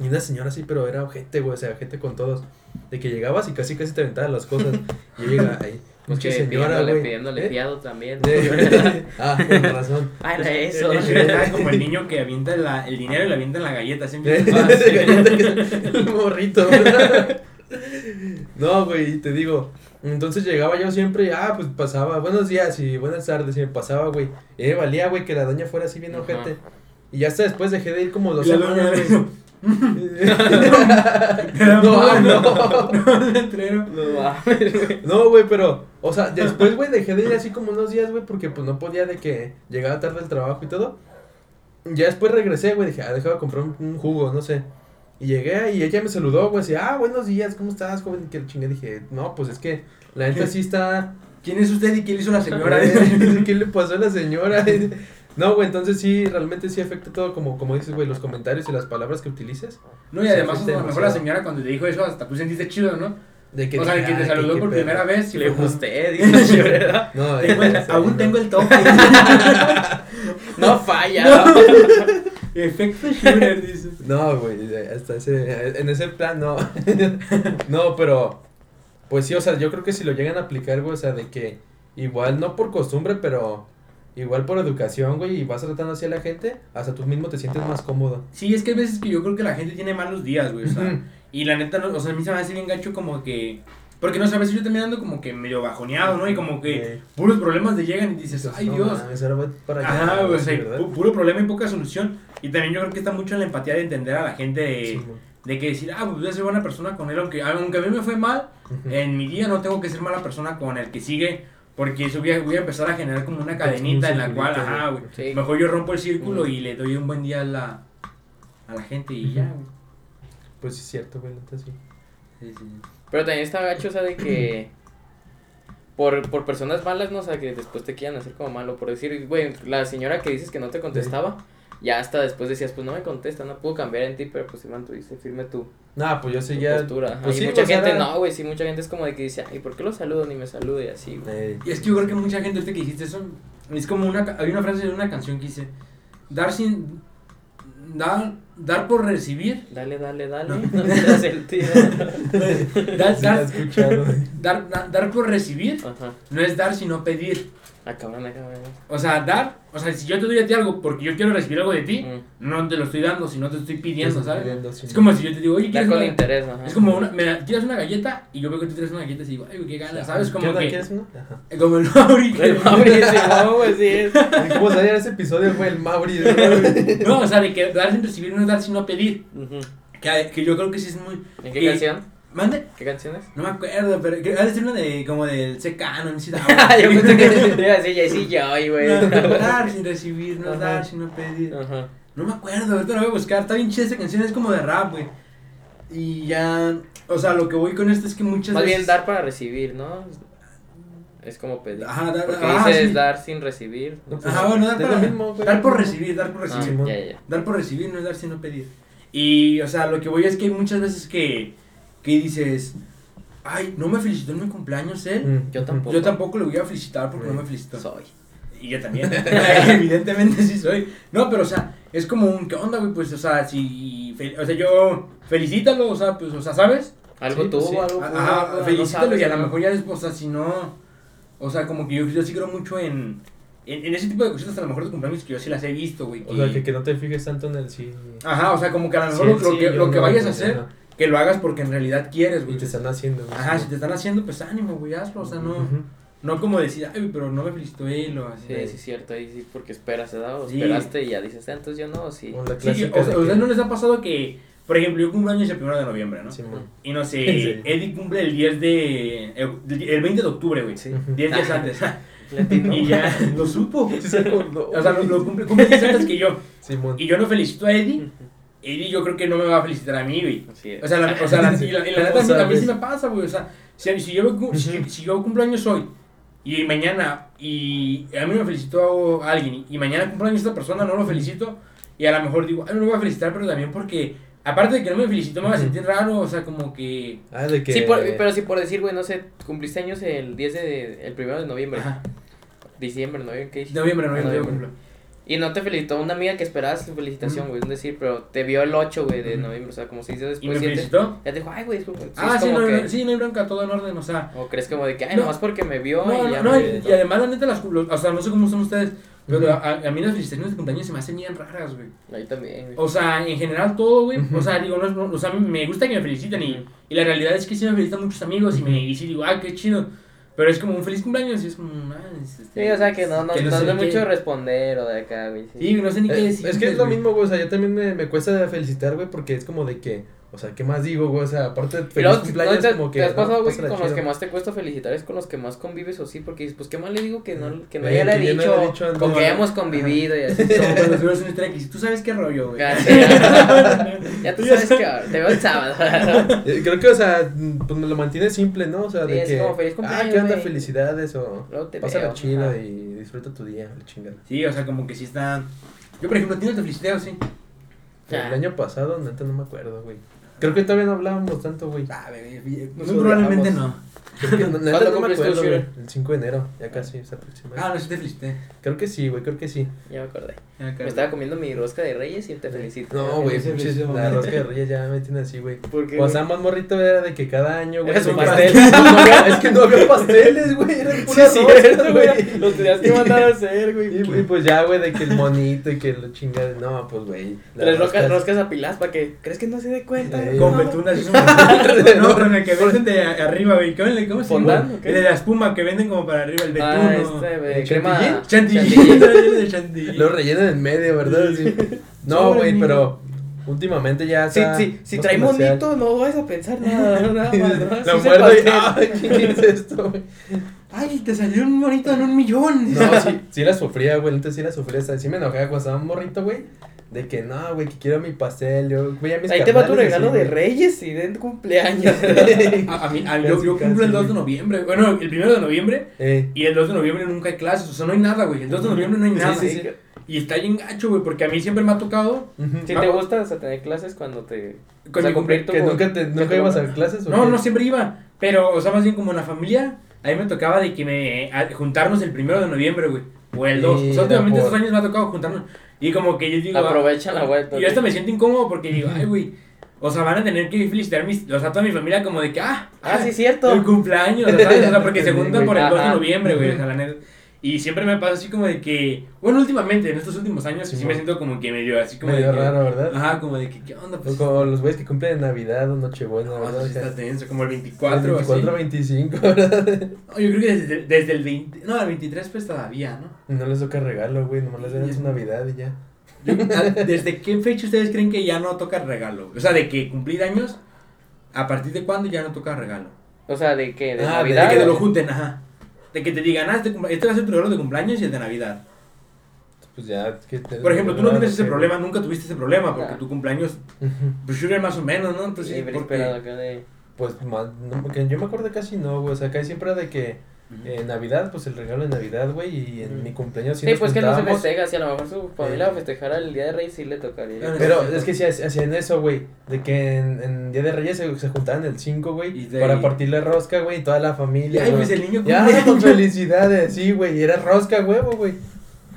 Y una señora así, pero era gente, güey, o sea, gente con todos. De que llegabas y casi casi te aventaban las cosas. <laughs> y yo llegaba ahí, Pues que señora, pidiéndole, güey. pidiéndole ¿Eh? fiado también. De- <laughs> <laughs> ah, con razón. Ay, era eso. Es- es- es como el niño que avienta la- el dinero y le avienta en la galleta. Siempre. el morrito. no, güey, te digo. Entonces llegaba yo siempre, y, ah, pues pasaba, buenos días y buenas tardes, y me pasaba, güey. Me valía, güey, que la doña fuera así bien ojete. Y ya hasta después dejé de ir como dos semanas, No, no. No. No güey. No, güey, pero, o sea, después, güey, dejé de ir así como unos días, güey, porque pues no podía de que llegaba tarde del trabajo y todo. Ya después regresé, güey, dije, ah, dejaba comprar un, un jugo, no sé. Y llegué y ella me saludó, güey, así, ah, buenos días, ¿cómo estás, joven? Que chingue, dije, no, pues es que la neta sí está. ¿Quién es usted y qué le hizo la señora? <laughs> ¿Qué le pasó a la señora? <laughs> No, güey, entonces sí, realmente sí afecta todo, como, como dices, güey, los comentarios y las palabras que utilices. No, y además, a lo mejor la señora cuando te dijo eso, hasta tú sentiste chido, ¿no? De o sea, que te "Ay, saludó por primera pedo". vez. y Le gusté, dice <laughs> ¿verdad? No, aún no. tengo el toque. <laughs> No falla. No. Efecto shooter, dice. No, güey, hasta ese, en ese plan no. <laughs> no, pero, pues sí, o sea, yo creo que si lo llegan a aplicar, güey, o sea, de que igual, no por costumbre, pero igual por educación, güey, y vas tratando así a la gente, hasta tú mismo te sientes más cómodo. Sí, es que hay veces que yo creo que la gente tiene malos días, güey. O sea, y la neta, no, o sea, a mí se me hace bien gacho como que. Porque no sé, a veces yo también ando como que medio bajoneado, ¿no? Y como que puros problemas te llegan y dices, ay "No Dios. para allá", Ajá, güey, o puro problema y poca solución. Y también yo creo que está mucho en la empatía de entender a la gente de, Sí, güey. de que decir, ah, pues voy a ser buena persona con él, aunque, aunque a mí me fue mal, en mi día no tengo que ser mala persona con el que sigue, porque eso voy a, voy a empezar a generar como una cadenita en la cual, ajá, güey. Sí. Mejor yo rompo el círculo y le doy un buen día a la, a la gente y ya, güey. Pues es cierto, güey, neta, sí. Sí, sí. Pero también está gacho, o sea, de que por, por personas malas, ¿no? O sea, que después te quieran hacer como malo. Por decir, güey, la señora que dices que no te contestaba, ya hasta después decías, pues no me contesta, no puedo cambiar en ti, pero pues Iván, tú dices, firme tu, Nah, pues yo ya. postura. Pues y sí, mucha gente era- no, güey, sí, mucha gente es como de que dice, ay, ¿por qué lo saludo ni me saluda y así, güey? Eh, Y es que yo creo que mucha gente, ahorita que dijiste eso, es como una, hay una frase de una canción que dice, dar sin, dar, dar por recibir, Dale, dale, dale. No. <laughs> No te das el tiro. <laughs> dar, dar. Dar, dar, dar por recibir, Ajá. no es dar sino pedir. Acaban, acaban. O sea, dar, o sea, si yo te doy a ti algo porque yo quiero recibir algo de ti, Mm. no te lo estoy dando, sino te estoy pidiendo, ¿sabes? pidiendo, sí. Es como si yo te digo, oye, ¿quieres con una? interés, ajá. Es como una, me tiras una galleta y yo veo que tú tiras una galleta y digo, ay, qué ganas, ¿sabes? ¿Qué Como onda, que, ¿Quieres uno? Ajá. como el Mauri. que- El Mauricio, <laughs> güey, sí es. ¿Y ¿Cómo salía ese episodio, güey? El Mauri. <laughs> No, o sea, de que dar sin recibir no es dar sino pedir. Ujú. Que, que yo creo que sí es muy. ¿En qué canción? ¿Mande? ¿Qué canción es? No me acuerdo, pero que ha de ser una de como del secano, no si <laughs> yo pensé que te iba a decir, ya sí, ya, ay, güey. No, dar sin recibir, no Ajá. dar sino pedir. Ajá. No me acuerdo, ahorita la voy a buscar. Está bien chida esta canción, es como de rap, güey. Y ya. O sea, lo que voy con esto es que muchas Más veces. bien dar para recibir, ¿no? Es como pedir. Ajá, dar- Porque ah, dices sí. dar sin recibir. No, pues, Ajá, bueno, dar, lo para- mismo, güey. dar por recibir, dar por Ah, recibir. Ya, ya. Dar por recibir no es dar sino pedir. Y, o sea, lo que voy es que hay muchas veces que, que dices, ay, no me felicitó en mi cumpleaños él. Mm, Yo tampoco. Yo tampoco le voy a felicitar porque no me felicitó. Soy. Y yo también. <laughs> Evidentemente sí soy. No, pero, o sea, es como un, ¿qué onda, güey? Pues, o sea, si, o sea, yo, felicítalo, o sea, pues, o sea, ¿sabes? Algo Sí, tú, pues sí. algo Ajá, algo- no felicítalo sabes, y a lo ¿no? mejor ya después, o sea, si no, o sea, como que yo, yo sí creo mucho en, en, en ese tipo de cositas, a lo mejor de cumpleaños que yo sí las he visto, güey. O sea, que, que no te fijes tanto en el sí. Ajá, o sea, como que a lo mejor Sí, lo, lo que, lo que no, vayas a hacer, ajá. Que lo hagas porque en realidad quieres, Y güey. te están haciendo. güey, Ajá, sí. si te están haciendo, pues ánimo, güey, hazlo, o sea, no, no como decir, ay, güey, pero no me felicitó él o así. Sí, sí, es cierto, ahí sí, porque esperas, ¿verdad? O Sí. esperaste y ya dices, "Ah, entonces yo no, sí. O la Sí, o sea, de ¿a ustedes que- no les ha pasado que, por ejemplo, yo cumplo años el primero de noviembre, ¿no? Simón. Y no sé, <laughs> Sí. Eddie cumple el 10 de, el, el 20 de octubre, güey. Sí. Ujú. 10 días antes. <laughs> Latino. <laughs> y ya lo supo. Sí se acordó. O sea, lo, lo cumple, cumple 10 antes que yo. Simón. Y yo no felicito a Eddie. Eddie yo creo que no me va a felicitar a mí, güey. Así es. O sea, la, o sea, la, <laughs> y la, y la ¿Cómo neta, a mí- a mí sabes? sí me pasa, güey. O sea, si, si, yo, si, si yo cumplo años hoy y mañana y a mí me felicitó a alguien y mañana cumplo años esta persona, no lo felicito y a lo mejor digo, ay, no lo voy a felicitar, pero también porque, aparte de que no me felicitó, me va a sentir raro, o sea, como que... Ah, de que. Sí, por- pero sí por decir, güey, no sé, cumpliste años el 10 de, el primero de noviembre. Ajá. Diciembre, noviembre, ¿qué dijiste? Noviembre, noviembre, yo Noviembre. Y no te felicitó una amiga que esperabas su felicitación, Ujú. güey, es decir, pero te vio el 8, güey, de noviembre, o sea, como se dice ¿Y después me siete, felicitó? Ya te dijo, ay, güey, disculpa. Sí, ah, sí no, que- sí, no hay bronca, todo en orden, o sea... O crees como de que, ay, No. nomás porque me vio No, y ya no, me y, y además la neta las cu- o sea, no sé cómo son ustedes, pero a, a mí las felicitaciones de cumpleaños se me hacen bien raras, güey. Ahí también, güey. O sea, en general todo, güey. O sea, digo, no, es- no- o sea, me gusta que me feliciten y, y la realidad es que sí me felicitan muchos amigos y, me, y sí digo, ah, qué chido. Pero es como un feliz cumpleaños y es como, ah, es, este, Sí, o sea que no, no, que no, sé es de qué- mucho responder o de acá, güey. Sí, no sé ni qué Eh, decir. es que es lo mismo, güey, o sea, yo también me, me cuesta felicitar, güey, porque es como de que, o sea, ¿qué más digo, güey? O sea, aparte de feliz luego, cumpleaños, ¿no te, como que... te has no, pasado, güey, con los chido. que más te cuesta felicitar es con los que más convives o sí? Porque dices, pues, ¿qué más le digo que no, que no Eh, ya le yo no dicho? dicho antes. con que No, hemos convivido y así. Como cuando subes que dices, tú sabes qué rollo, güey. Ya, <laughs> sí, tú sabes que te veo el sábado. <laughs> Eh, Creo que, o sea, pues me lo mantiene simple, ¿no? O sea, Sí, de es que... como feliz ah, cumpleaños, ¿qué onda? Felicidades o... Te Pásala chido Ajá. y disfruta tu día, la chingada. Sí, o sea, como que sí está. Yo, por ejemplo, ¿tienes te felicité o sí? Ya. El año pasado, neta, no me acuerdo, güey. Creo que todavía no hablábamos tanto, güey. Ah, bebé, bien, Nos muy probablemente no. Creo que <laughs> no, ¿Cuándo no me acuerdo, güey. El 5 de enero, ya casi se aproxima. Ah, no, sí te felicité. Creo que sí, güey, creo que sí. Ya me acordé. Ya, Me estaba comiendo mi rosca de reyes y te felicito. No, güey, la rosca de reyes ya me tiene así, güey. Porque O sea, más morrito era de que cada año, güey. Era su pastel. <laughs> Es que no había pasteles, güey. Eran Sí, puras es roscas, cierto, güey. güey. Lo tenías que mandar a hacer, güey. Y, y pues ya, güey, de que el monito y que lo chingada. No, pues, güey. las Tres roscas, roscas apiladas para que. ¿Crees que no se dé cuenta? Con betunas. me- No, con <laughs> el que venden de arriba, güey. ¿Cómo le- ¿Cómo se llama? El de la espuma que venden como para arriba, el betuno. Ah, este, ¿El crema. Chantilly. chantilly. <laughs> de chantilly. Lo rellenan en medio, ¿verdad? Sí. No, güey, pero últimamente ya Si, está si, trae comercial. monito, no vas a pensar nada. nada más, ¿no? <laughs> Lo Sí se muerdo y. pastel. ¡Ay, <laughs> qué es esto, güey! Ay, te salió un bonito en un millón. No, sí, sí la sufría, güey. Entonces sí la sufría. sí me enojaba cuando estaba un morrito, güey. De que no, güey, que quiero mi pastel. Yo, güey, a mis Ahí te va tu regalo así, de güey. reyes y de cumpleaños. <laughs> A, a mí, a- yo, yo cumplo el casi, 2 de noviembre. Bueno, el primero de noviembre. Eh, Y el 2 de noviembre nunca hay clases. O sea, no hay nada, güey. El 2 de noviembre no hay nada. sí, sí. Y está bien gacho, güey. Porque a mí siempre me ha tocado. Si No. te gusta o sea, tener clases cuando te. Con o sea, cumplir tu. que nunca, te, nunca ibas a trabajo. clases, ¿o No, qué? no siempre iba. Pero, o sea, más bien como en la familia. A mí me tocaba de que me juntarnos el primero de noviembre, güey. O el 2. O sea, últimamente por- estos años me ha tocado juntarnos. Y como que yo digo. ah, Aprovecha la vuelta. Y yo hasta me siento incómodo porque digo, ay, güey. O sea, van a tener que felicitar mis, o sea, toda mi familia como de que, ah, Ah, sí, cierto. el cumpleaños, ¿sabes? O sea, porque se <laughs> juntan por el 2 de noviembre, güey. O sea, la neta. Y siempre me pasa así como de que, bueno, últimamente, en estos últimos años, sí, Sí, me siento como que medio así como Medio de que, raro, ¿verdad? Ajá, como de que, ¿qué onda? Pues, como los güeyes que cumplen en Navidad o Nochebuena, no, ¿verdad? está tenso, como el El 24 o así. 24, 25, <laughs> ¿verdad? No, yo creo que desde, desde el 20, no, el 23 pues todavía, ¿no? No les toca regalo, güey, nomás les dan su Navidad y ya. Yo- ¿Desde qué fecha ustedes creen que ya no toca regalo? O sea, de que cumplir años, ¿a partir de cuándo ya no toca regalo? O sea, de que de Ah, de De Navidad. que te lo junten, ajá. De que te digan, ah, este, este va a ser tu regalo de cumpleaños y el de Navidad. Pues ya. que te- Por ejemplo, tú no tienes ese problema, nunca tuviste ese problema, porque Ah. tu cumpleaños, pues yo era más o menos, ¿no? Entonces, Sí, pero porque- esperado acá de. Pues más, no, porque yo me acuerdo casi no, güey. O sea, acá siempre era de que en Navidad, pues el regalo de Navidad, güey. Y en mi cumpleaños sí, Sí, nos pues que no se festeja, si a lo mejor su familia Eh. festejara el día de Reyes sí le tocaría. Ah, Pero es que sí hac- hacían eso, güey. De que en, en Día de Reyes se, se juntaban el 5, Y güey. Para ahí- partirle rosca, güey. Y toda la familia. Ay, pues el niño Ya, años. <laughs> felicidades. Sí, güey. Y era rosca, huevo, güey.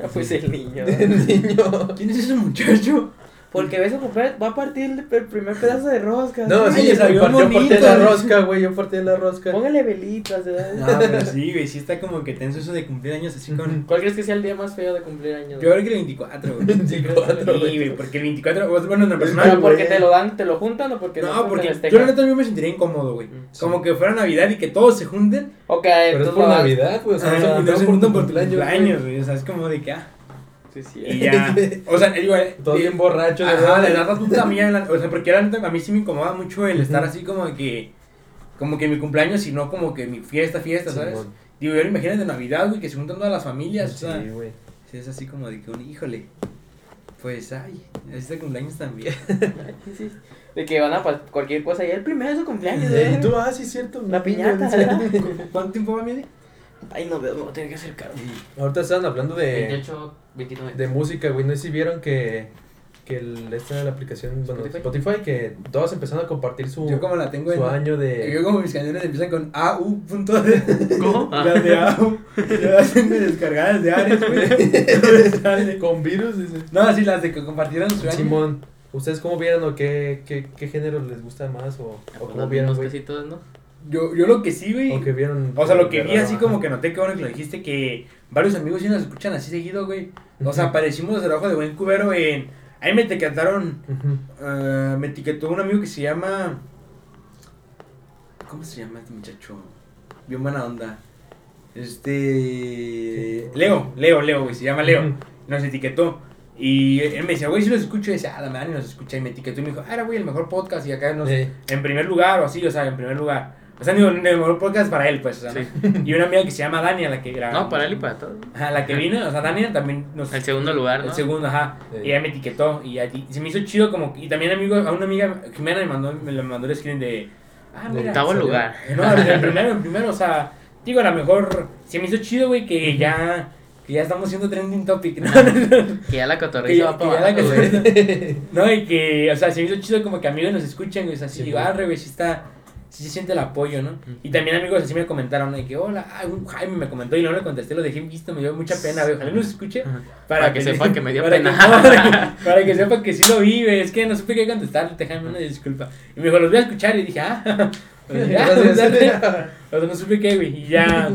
Ah, pues el niño. <laughs> El niño. ¿Quién es ese muchacho? Porque ves a comprar, va a partir el, primer pedazo de rosca. No, sí, le yo, yo partí bonito. la rosca, güey. Yo partí la rosca. Póngale velitas, ¿verdad? No, pero sí, güey, sí está como que tenso eso de cumplir años así con... ¿Cuál crees que sea el día más feo de cumplir años? Yo creo que el 24, güey. 24, <laughs> Sí, güey, porque el 24, bueno, en lo ¿Pero personal... porque te lo dan, te lo juntan o porque No, se porque yo la neta yo me sentiría incómodo, güey. Mm, Como que fuera Navidad y que todos se junten. Ok, Pero es entonces por Navidad, güey. O sea, no se Ah, no se juntan por tu cumpleaños, güey. O sea, es como de que, ah. Sí, sí. Y ya. <laughs> O sea, digo, eh, Todos eh, bien borrachos, Ajá, ¿verdad? le das la puta mía, la- o sea, porque neta a mí sí me incomoda mucho el estar así como de que, como que mi cumpleaños, sino como que mi fiesta, fiesta, ¿sabes? Simón. Digo, yo imagínate Navidad, güey, que se juntan todas las familias, o sea, Sí, güey. sí, es así como de que, híjole, pues, ay, este cumpleaños también. <laughs> Sí. De que van a cualquier cosa y el primero de su cumpleaños, Eh, ¿eh? Tú, ah, sí, cierto. La piñata. ¿Cuánto tiempo va, Medi? Ay, no veo, me voy a tener que acercar. Ahorita estaban hablando de, 28, 29. de música, güey. No sé si vieron que, que el, esta la aplicación, bueno, Spotify. Spotify, que todos empezaron a compartir su, Yo como la tengo su en... año de... Yo como mis canciones empiezan con AU punto de... <laughs> ¿Cómo? <laughs> Las de AU. Ya las tengo descargadas de Ares, güey. <laughs> Con virus, dice. No, sí, las de que compartieron su año. Simón, ¿ustedes cómo vieron o qué, qué, qué género les gusta más o, o cómo vieron, güey? casi todos, ¿no? Yo, yo lo que sí, güey. O que vieron... O sea, lo que vi así como que noté que bueno que lo dijiste que varios amigos sí nos escuchan así seguido, güey. O sea, Ujú. aparecimos desde abajo de buen cubero en. Ahí me etiquetaron. Eh, me etiquetó un amigo que se llama. ¿Cómo se llama este muchacho? Bien buena onda. Este. Leo, Leo, Leo, güey, se llama Leo. Nos etiquetó. Y él me decía, güey, si los escucho. Y decía, ah, Dani nos escucha. Y me etiquetó y me dijo, ah, era, güey, el mejor podcast. Y acá nos. Sí. En primer lugar, o así, o sea, en primer lugar. O sea, mejor podcast para él, pues. O sea, ¿no? Y una amiga que se llama Dani, a la que grabó. No, para él y para todos. Ajá, la que vino, o sea, Dani también nos. El segundo lugar, ¿no? El segundo, ajá. Sí. Y ella me etiquetó y, y se me hizo chido como... Y también amigo, a una amiga, Jimena, me mandó, me le mandó el screen de... Ah, mira. Octavo salió. lugar. No, el <laughs> primero, el primero, o sea... Digo, a lo mejor... Se me hizo chido, güey, que ya... Que ya estamos siendo trending topic, ¿no? <laughs> Que ya la cotorriza va para abajo, güey. <laughs> no, y que... O sea, se me hizo chido como que amigos nos escuchan, güey. O sea, sí, Sí, digo, arre, güey, sí está... Sí se siente el apoyo, ¿no? Y también amigos así me comentaron de que, hola, ay, un Jaime me comentó y no le contesté, lo dejé visto, me dio mucha pena, güey. Ojalá nos escuche. Ajá. Para que sepa que me dio <laughs> para pena. Que, no, para, <laughs> que, para que sepa que sí lo vive. Es que no supe qué contestarte, Jaime, una disculpa. Y me dijo, los voy a escuchar. Y dije, ah. Sea, <laughs> ya, dale. O sea, no supe qué, güey. Y ya.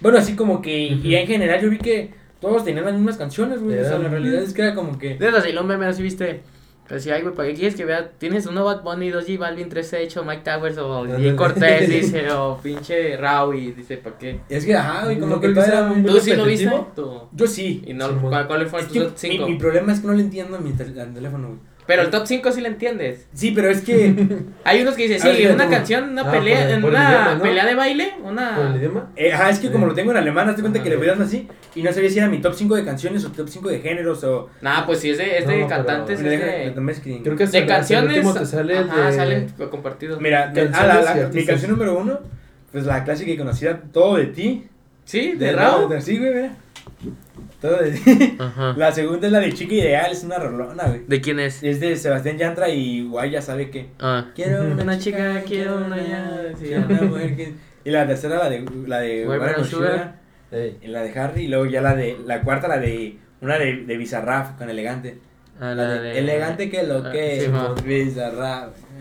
Bueno, así como que. Y ya en general yo vi que todos tenían las mismas canciones, güey. O sea, la realidad es que era como que. De así lo meme así viste. Decía, ay, güey, ¿para qué quieres que vea? Tienes uno Bad Bunny, dos J Balvin, tres H, o Mike Towers, o. Jay Cortés, dice, <laughs> o pinche y dice, ¿para qué? Es que, ajá, güey, como No que todo era muy-. ¿Tú sí lo viste? Tú. Yo sí. Y no, Sí, ¿cuál, cuál fue Es tu que top mi, 5? mi problema es que no le entiendo a mi tel- al teléfono, güey. Pero el top 5 sí lo entiendes. Sí, pero es que. <laughs> Hay unos que dicen, ver, sí, dime una tú. canción, una Ah, pelea, por por una idioma, ¿no? pelea de baile, ¿Por el una... idioma? Eh, ajá, es que como Sí. lo tengo en alemán, hazte cuenta que le voy dando así y no sabía si era mi top 5 de canciones o top 5 de géneros o... Nah, pues sí, es de, es de No, pero- cantantes, es de... Creo que De canciones, te sale ajá, de- salen compartidos. Mira, de- ah, la, la- mi canción número uno, pues la clásica y conocida, Todo de ti. Sí, de, De Raúl. Sí, güey, mira. Todo de ti. Ajá. <laughs> La segunda es la de Chica Ideal, es una rolona, güey. ¿De quién es? Es de Sebastián Yantra y guay, ya sabe que... Ah. Quiero. Una chica, quiero una ya. Sí, quiero una mujer que... Y la tercera, la de... La de Sugar. Ey. y la de Harry, y luego ya la de... La cuarta, la de... Una de, de Bizarrap con Elegante. Ah, La de Elegante que lo Ah, que sí.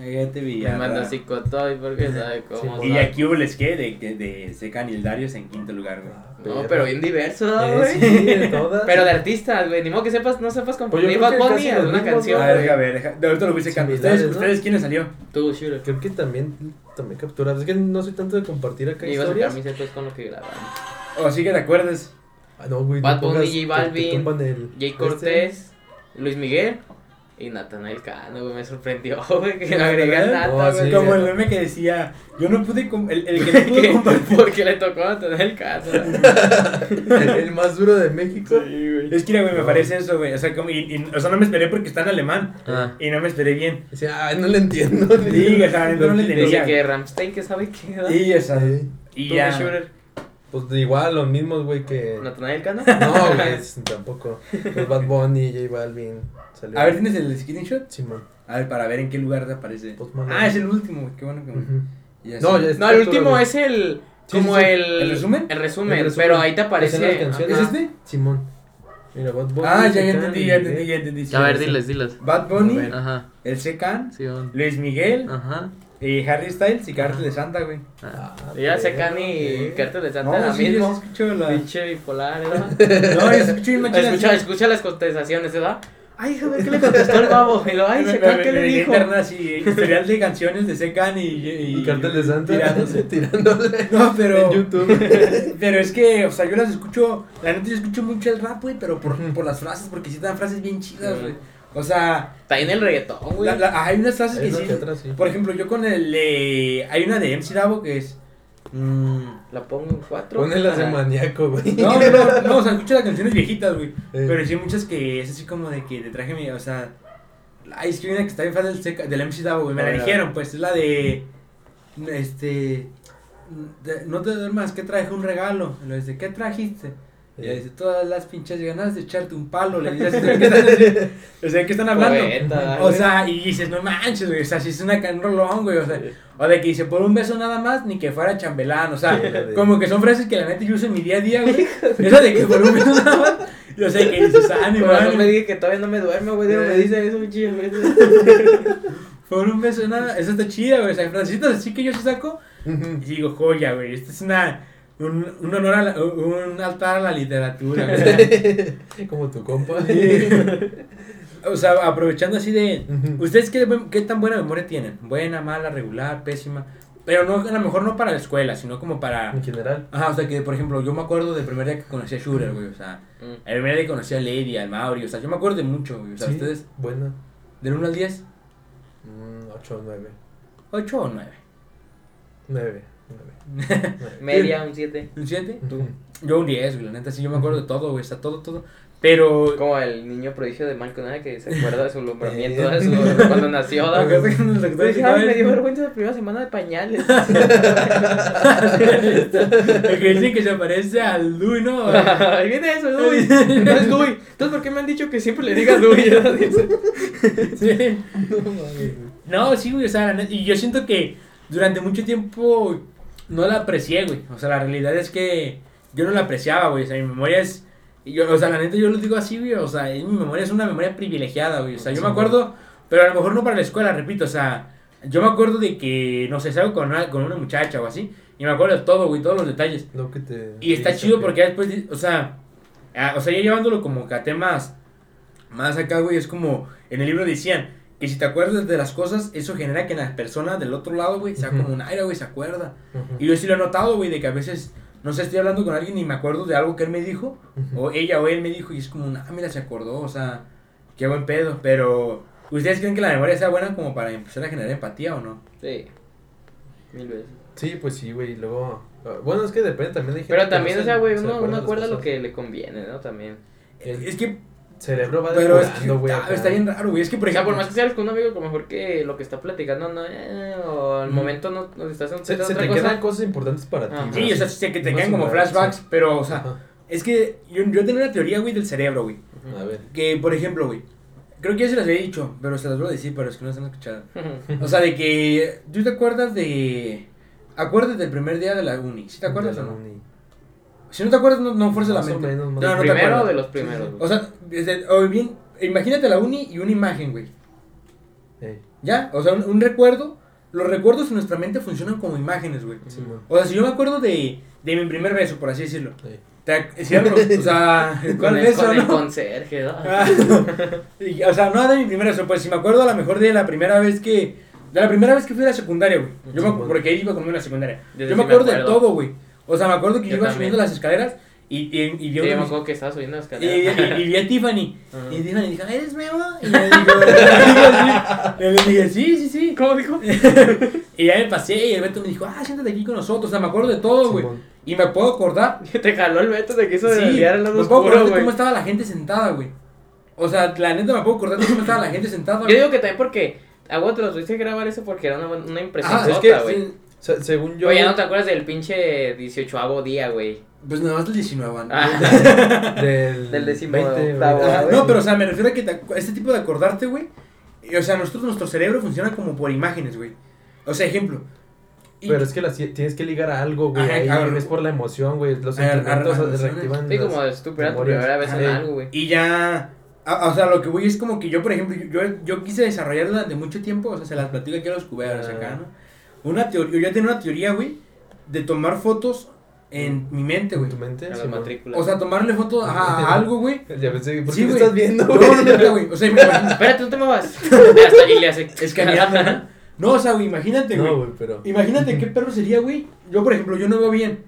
Elegante Me manda psicotoy porque sabe cómo. Sí, Y aquí hubo les que de, de, de Secan y el Darius en quinto lugar, güey. No, pero bien diverso, Eh, güey. sí, de todas. Pero de artistas, güey. Ni modo que sepas, no sepas Pues componer creo Bad Bunny es una canción. A ver, deja ver, deja- de ahorita lo voy sacando. ¿Ustedes. ¿Ustedes quién les salió? Tú, Shooter. Creo que también tomé capturas. Es que no soy tanto de compartir acá Y vas a historias. sacar mis pues con lo que graban. O sí que te acuerdes. Ah, no, güey. Bad Bunny, J Balvin, Jay este. Cortés, Luis Miguel y Natanael Cano, güey. Me sorprendió, <laughs> güey, que le ¿De agregué a verdad? Nata, No, güey. sí. Como el meme que decía, yo no pude, com- el, el <laughs> que no pudo Que- compartir. Porque le tocó a Natanael Cano. <laughs> el, el más duro de México. Es que, mira, güey, me No. parece eso, güey. O sea, como, y, y- o sea, no me esperé porque está en alemán. Ah. Y no me esperé bien. Decía, ay, no le entiendo. Sí, o sea, no le entendía. Dice que Ramstein, que sabe qué, o sea, Sí. y Tú, ya. Shooter. Pues igual, los mismos, güey, que. Natanael Cano. No, güey, tampoco. Pues Bad Bunny, J Balvin. Salió. A ver, ¿tienes el screenshot? Simón. A ver, para ver en qué lugar te aparece. Pues. Ah, es el último, güey. Qué bueno que... Ya No, ya No, el último es el. Sí, Como sí, sí. el. ¿El resumen? El resumen, El resumen. pero ahí te aparece. ¿Es este? Simón. Mira, Bad Bunny. Ah, ya, ya Secan entendí, y ya entendí, ya entendí. sí, A ver, sí. diles, diles. Bad Bunny. Ajá. el Secan, Sí. Luis Miguel, Ajá. y Harry Styles y Cártel de Santa, güey. Ah. Ah, Ya se pero, Cani y eh. Cartel de Santa No, la sí, mismo. sí escucho la... Pinche bipolar, ¿verdad? <laughs> No, yo escucho bien <laughs> machina. escucha, sí. escucha las contestaciones, ¿verdad? Ay, a ver qué le contestó el babo. Y lo, ay, Secan, ¿qué le dijo? así, historial de canciones de Secan y... Y, Y Cartel de Santa. Tirándose. <laughs> Tirándole. No, pero... En YouTube. <laughs> Pero es que, o sea, yo las escucho, la neta yo escucho mucho el rap, güey, pero por, por las frases, porque sí dan frases bien chidas, güey. O sea, Está en el reggaetón, güey. la- la- hay unas frases Hay que una sí, que otra, sí. por ejemplo, yo con el, eh, hay una de MC Davo que es... mm, La pongo en cuatro. Pone las de Ajá. maníaco, güey. no, no, no, <laughs> no, o sea, escucho las canciones viejitas, güey. Eh. Pero sí hay muchas que es así como de que te traje mi, o sea... Ay, es que una que está bien fácil del, del MC Davo, güey, me A la dijeron, pues, es la de... Este... de- no te duermas, que traje un regalo. Lo dice, ¿qué trajiste? Y dice, todas las pinches ganas de echarte un palo. Le dice, <laughs> "¿De ¿qué están, o sea, ¿de qué están hablando? Poeta, O sea, y dices, no manches, güey. O sea, si es una can rolón, güey. O sea, o de que dice, por un beso nada más, ni que fuera chambelán. O sea, como que son frases que la neta yo uso en mi día a día, güey. Esa de que por un beso nada más. Yo sé que dices, ánimo, Por razón ánimo. me dije que todavía no me duermo, güey. Digo, Eh. me dice eso, chido, güey. <laughs> Por un beso nada. Esa está chida, güey. O sea, frasecitas así que yo sí saco. Y digo, joya, güey. Esta es una. Un, un honor a la, un altar a la literatura, <laughs> güey. Como tu compa. O sea, aprovechando así de. ¿Ustedes qué, qué tan buena memoria tienen? ¿Buena, mala, regular, pésima? pero no, a lo mejor no para la escuela, sino como para... En general. Ajá, o sea que, por ejemplo, yo me acuerdo del primer día que conocí a Shooter, güey, o sea, Mm. el primer día que conocí a Lady, al Mauri, o sea, yo me acuerdo de mucho, güey, o sea, Sí, ustedes, Buena. del 1 al 10, Mm, 8 o 9. 8 o 9. 9. 9. Media, un 7. ¿Un 7? Tú. Yo un 10, güey, la neta, sí, yo me acuerdo de todo, güey, está todo, todo. Pero... Como el niño prodigio de Malcolm, ¿eh? que se acuerda de su alumbramiento, <laughs> de su, cuando nació. me dio vergüenza la primera semana de pañales. <laughs> El que dice que se parece al Dui, ¿no? <laughs> Ahí viene eso, Dewey. No es Dewey. Entonces, ¿por qué me han dicho que siempre le diga Dewey? Dice. Sí. No, sí, güey, o sea, la neta- y yo siento que durante mucho tiempo no la aprecié, güey. O sea, la realidad es que yo no la apreciaba, güey. O sea, mi memoria es. Yo, o sea, la neta yo lo digo así, güey. O sea, mi memoria es una memoria privilegiada, güey. O sea, yo Sí, me acuerdo, pero a lo mejor no para la escuela, repito. O sea, yo me acuerdo de que, no sé, salgo con una, con una muchacha o así. Y me acuerdo de todo, güey, todos los detalles. Lo que te. Y está chido porque ya después, o sea, ah, o sea, ya llevándolo como que a temas más acá, güey, es como en el libro decían que si te acuerdas de las cosas, eso genera que la persona del otro lado, güey, sea como un aire, güey, se acuerda. Y yo sí lo he notado, güey, de que a veces, no sé, estoy hablando con alguien y me acuerdo de algo que él me dijo, o ella o él me dijo, y es como, ah, mira, se acordó, o sea, qué buen pedo, pero. ¿Ustedes creen que la memoria sea buena como para empezar a generar empatía o no? Sí. Mil veces. Sí, pues sí, güey. y Luego. ah, Bueno, es que depende también. Hay gente Pero también, o se- sea, güey, uno, acuerda uno de acuerda lo que le conviene, ¿no? También. Es que, cerebro va pero es que, güey. ah, acá. está bien raro, güey, es que por O sea, ejemplo. por más que seas con un amigo, como mejor que lo que está platicando, no, eh, o al Ujú. momento no, no estás haciendo Se, se te cosa. quedan cosas importantes para ti. Ajá. güey. Sí, o sea, sí, que te Más quedan como flashbacks, sí. pero, o sea, Ajá. es que yo, yo tengo una teoría, güey, del cerebro, güey. A ver. Que, por ejemplo, güey, creo que ya se las había dicho, pero se las voy a decir para los que no se han escuchado. O sea, de que, ¿tú te acuerdas de... Acuérdate del primer día de la uni, ¿sí te acuerdas De o la no? uni. Si no te acuerdas, no, no fuerza la mente. menos, no, no te primero acuerdas. de los primeros. güey. O sea, desde, o bien, imagínate la uni y una imagen, güey. Ey, ¿Ya? O sea, un, un recuerdo. Los recuerdos en nuestra mente funcionan como imágenes, güey. Simón. O sea, si yo me acuerdo de, de mi primer beso, por así decirlo. Ey. Te cierro, <laughs> o sea, con ¿cuál el, beso, con el no? conserje, ¿no? Ah, <laughs> y, o sea, no de mi primer beso, pues si me acuerdo a lo mejor de la primera vez que. De la primera vez que fui a la secundaria, güey. Yo me, Sí, acu- porque ahí iba conmigo en la secundaria. Yo Yo sí me me acuerdo de acuerdo. todo, güey. O sea, me acuerdo que yo Yo iba también. subiendo las escaleras y, y, y, vi Sí, a yo me acuerdo que estaba subiendo las y, y- escaleras. y vi a Tiffany. <laughs> Y Tiffany dijo, ¿eres Memo? Y yo <laughs> le dije, sí, sí, sí. <laughs> ¿Cómo dijo? Y ya me pasé y el Beto me dijo, ah, siéntate aquí con nosotros. O sea, me acuerdo de todo, güey. Y me puedo acordar Te jaló el Beto, te quiso Sí, desviar el lado me puedo acordar oscuro, de güey. cómo estaba la gente sentada, güey. O sea, la neta me puedo acordar de cómo estaba la gente sentada. Yo digo que también porque. A vos te lo tuviste que grabar eso porque era una, una impresión Ah, es que, güey. sí, Se- según yo. Oye, ya no te acuerdas del pinche 18 día, güey. Pues nada más del 19. ¿no? Ah. <laughs> Del, Del décimo 20, octavo, güey. Ajá, güey. no, pero o sea, me refiero a que te este tipo de acordarte, güey. y, O sea, nosotros, nuestro cerebro funciona como por imágenes, güey. O sea, ejemplo. y- Pero es que las tienes que ligar a algo, güey. Ajá, Ahí a ver. es por la emoción, güey. Los sentimientos se reactivan. Sí, como es tu, primera- vez en algo, güey. Y ya. a- o sea, lo que voy es como que yo, por ejemplo, yo, yo quise desarrollar durante mucho tiempo, o sea, se las platico aquí a los cuberos Ah. acá, ¿no? Una teoría, yo ya tenía una teoría, güey, de tomar fotos en mi mente, ¿En güey. tu mente? A las Simón. matrículas. O sea, tomarle fotos a, a <laughs> algo, güey. Ya pensé, ¿por Sí, qué me güey. estás viendo, No, güey? no, neta, güey. O sea, <laughs> imagínate. Espérate, no te muevas. Hasta allí le hace. Es que mirando, ¿no? No, o sea, güey, imagínate, güey. No, güey, pero. Imagínate qué <laughs> perro sería, güey. Yo, por ejemplo, yo no veo bien.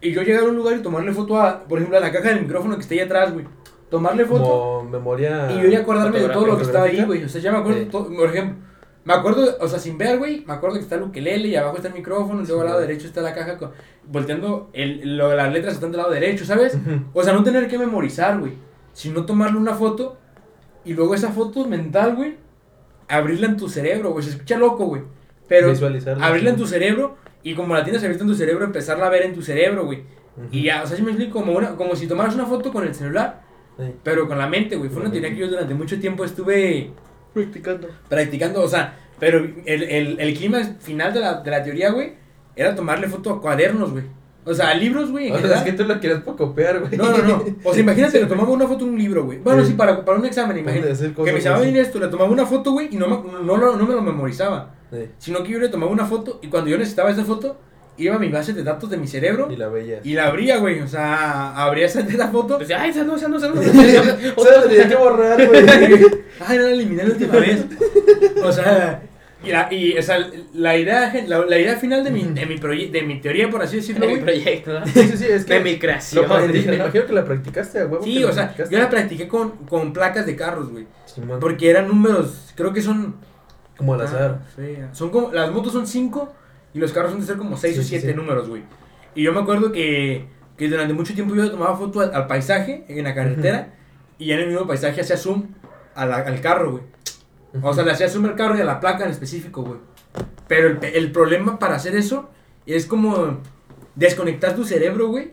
Y yo llegar a un lugar y tomarle foto a, por ejemplo, a la caja del micrófono que está ahí atrás, güey. Tomarle foto. Como memoria. Y yo ya acordarme de todo lo que estaba ahí, güey. O sea, ya me acuerdo, Sí. todo, por ejemplo, me acuerdo, o sea, sin ver, güey, me acuerdo que está el ukelele y abajo está el micrófono y luego al lado derecho está la caja con- volteando, el, lo- las letras están del lado derecho, ¿sabes? O sea, no tener que memorizar, güey, sino tomarle una foto y luego esa foto mental, güey, abrirla en tu cerebro, güey. Se escucha loco, güey. Pero abrirla en tu cerebro y como la tienes abierta en tu cerebro, empezarla a ver en tu cerebro, güey. Ujú. Y ya, o sea, si me explico, como, una, como si tomaras una foto con el celular, Sí. pero con la mente, güey. Fue una teoría que yo durante mucho tiempo estuve Practicando. practicando, o sea, pero el, el, el clima final de la, de la teoría, güey, era tomarle foto a cuadernos, güey. O sea, a libros, güey. O sea, es que tú lo quieres para copiar, güey. No, no, no. <laughs> O sea, imagínate, le tomaba una foto a un libro, güey. Bueno, sí, Sí. para, para un examen, imagínate. Que me llamaba bien esto, le tomaba una foto, güey, y no, me- no, lo- no me lo memorizaba. Sí. Sino que yo le tomaba una foto y cuando yo necesitaba esa foto, iba a mi base de datos de mi cerebro Y la bella. y la abría, güey. O sea, abría esa, esa foto. Decía, ay, esa no, esa no, esa no. <laughs> O sea, <laughs> tenía que borrar, güey. <laughs> Ay, no la eliminé la última vez. O sea, Y, la, y o sea, la idea, la, la idea final de mi, de, mi proye- de mi teoría, por así decirlo, De mi güey. proyecto, ¿no? Sí, sí, sí, es que De mi lo creación. me imagino que la practicaste a huevo. que Sí, o sea, yo la practiqué con, con placas de carros, güey. Porque eran números, creo que son... como al azar. Ah. Son como, las motos son 5 y los carros son de ser como 6 Sí, o sí, 7 sí. números, güey. Y yo me acuerdo que, que durante mucho tiempo yo tomaba foto al, al paisaje en la carretera y ya en el mismo paisaje hacía zoom la- al carro, güey. O sea, le hacía zoom al carro y a la placa en específico, güey. Pero el, el problema para hacer eso es como desconectar tu cerebro, güey.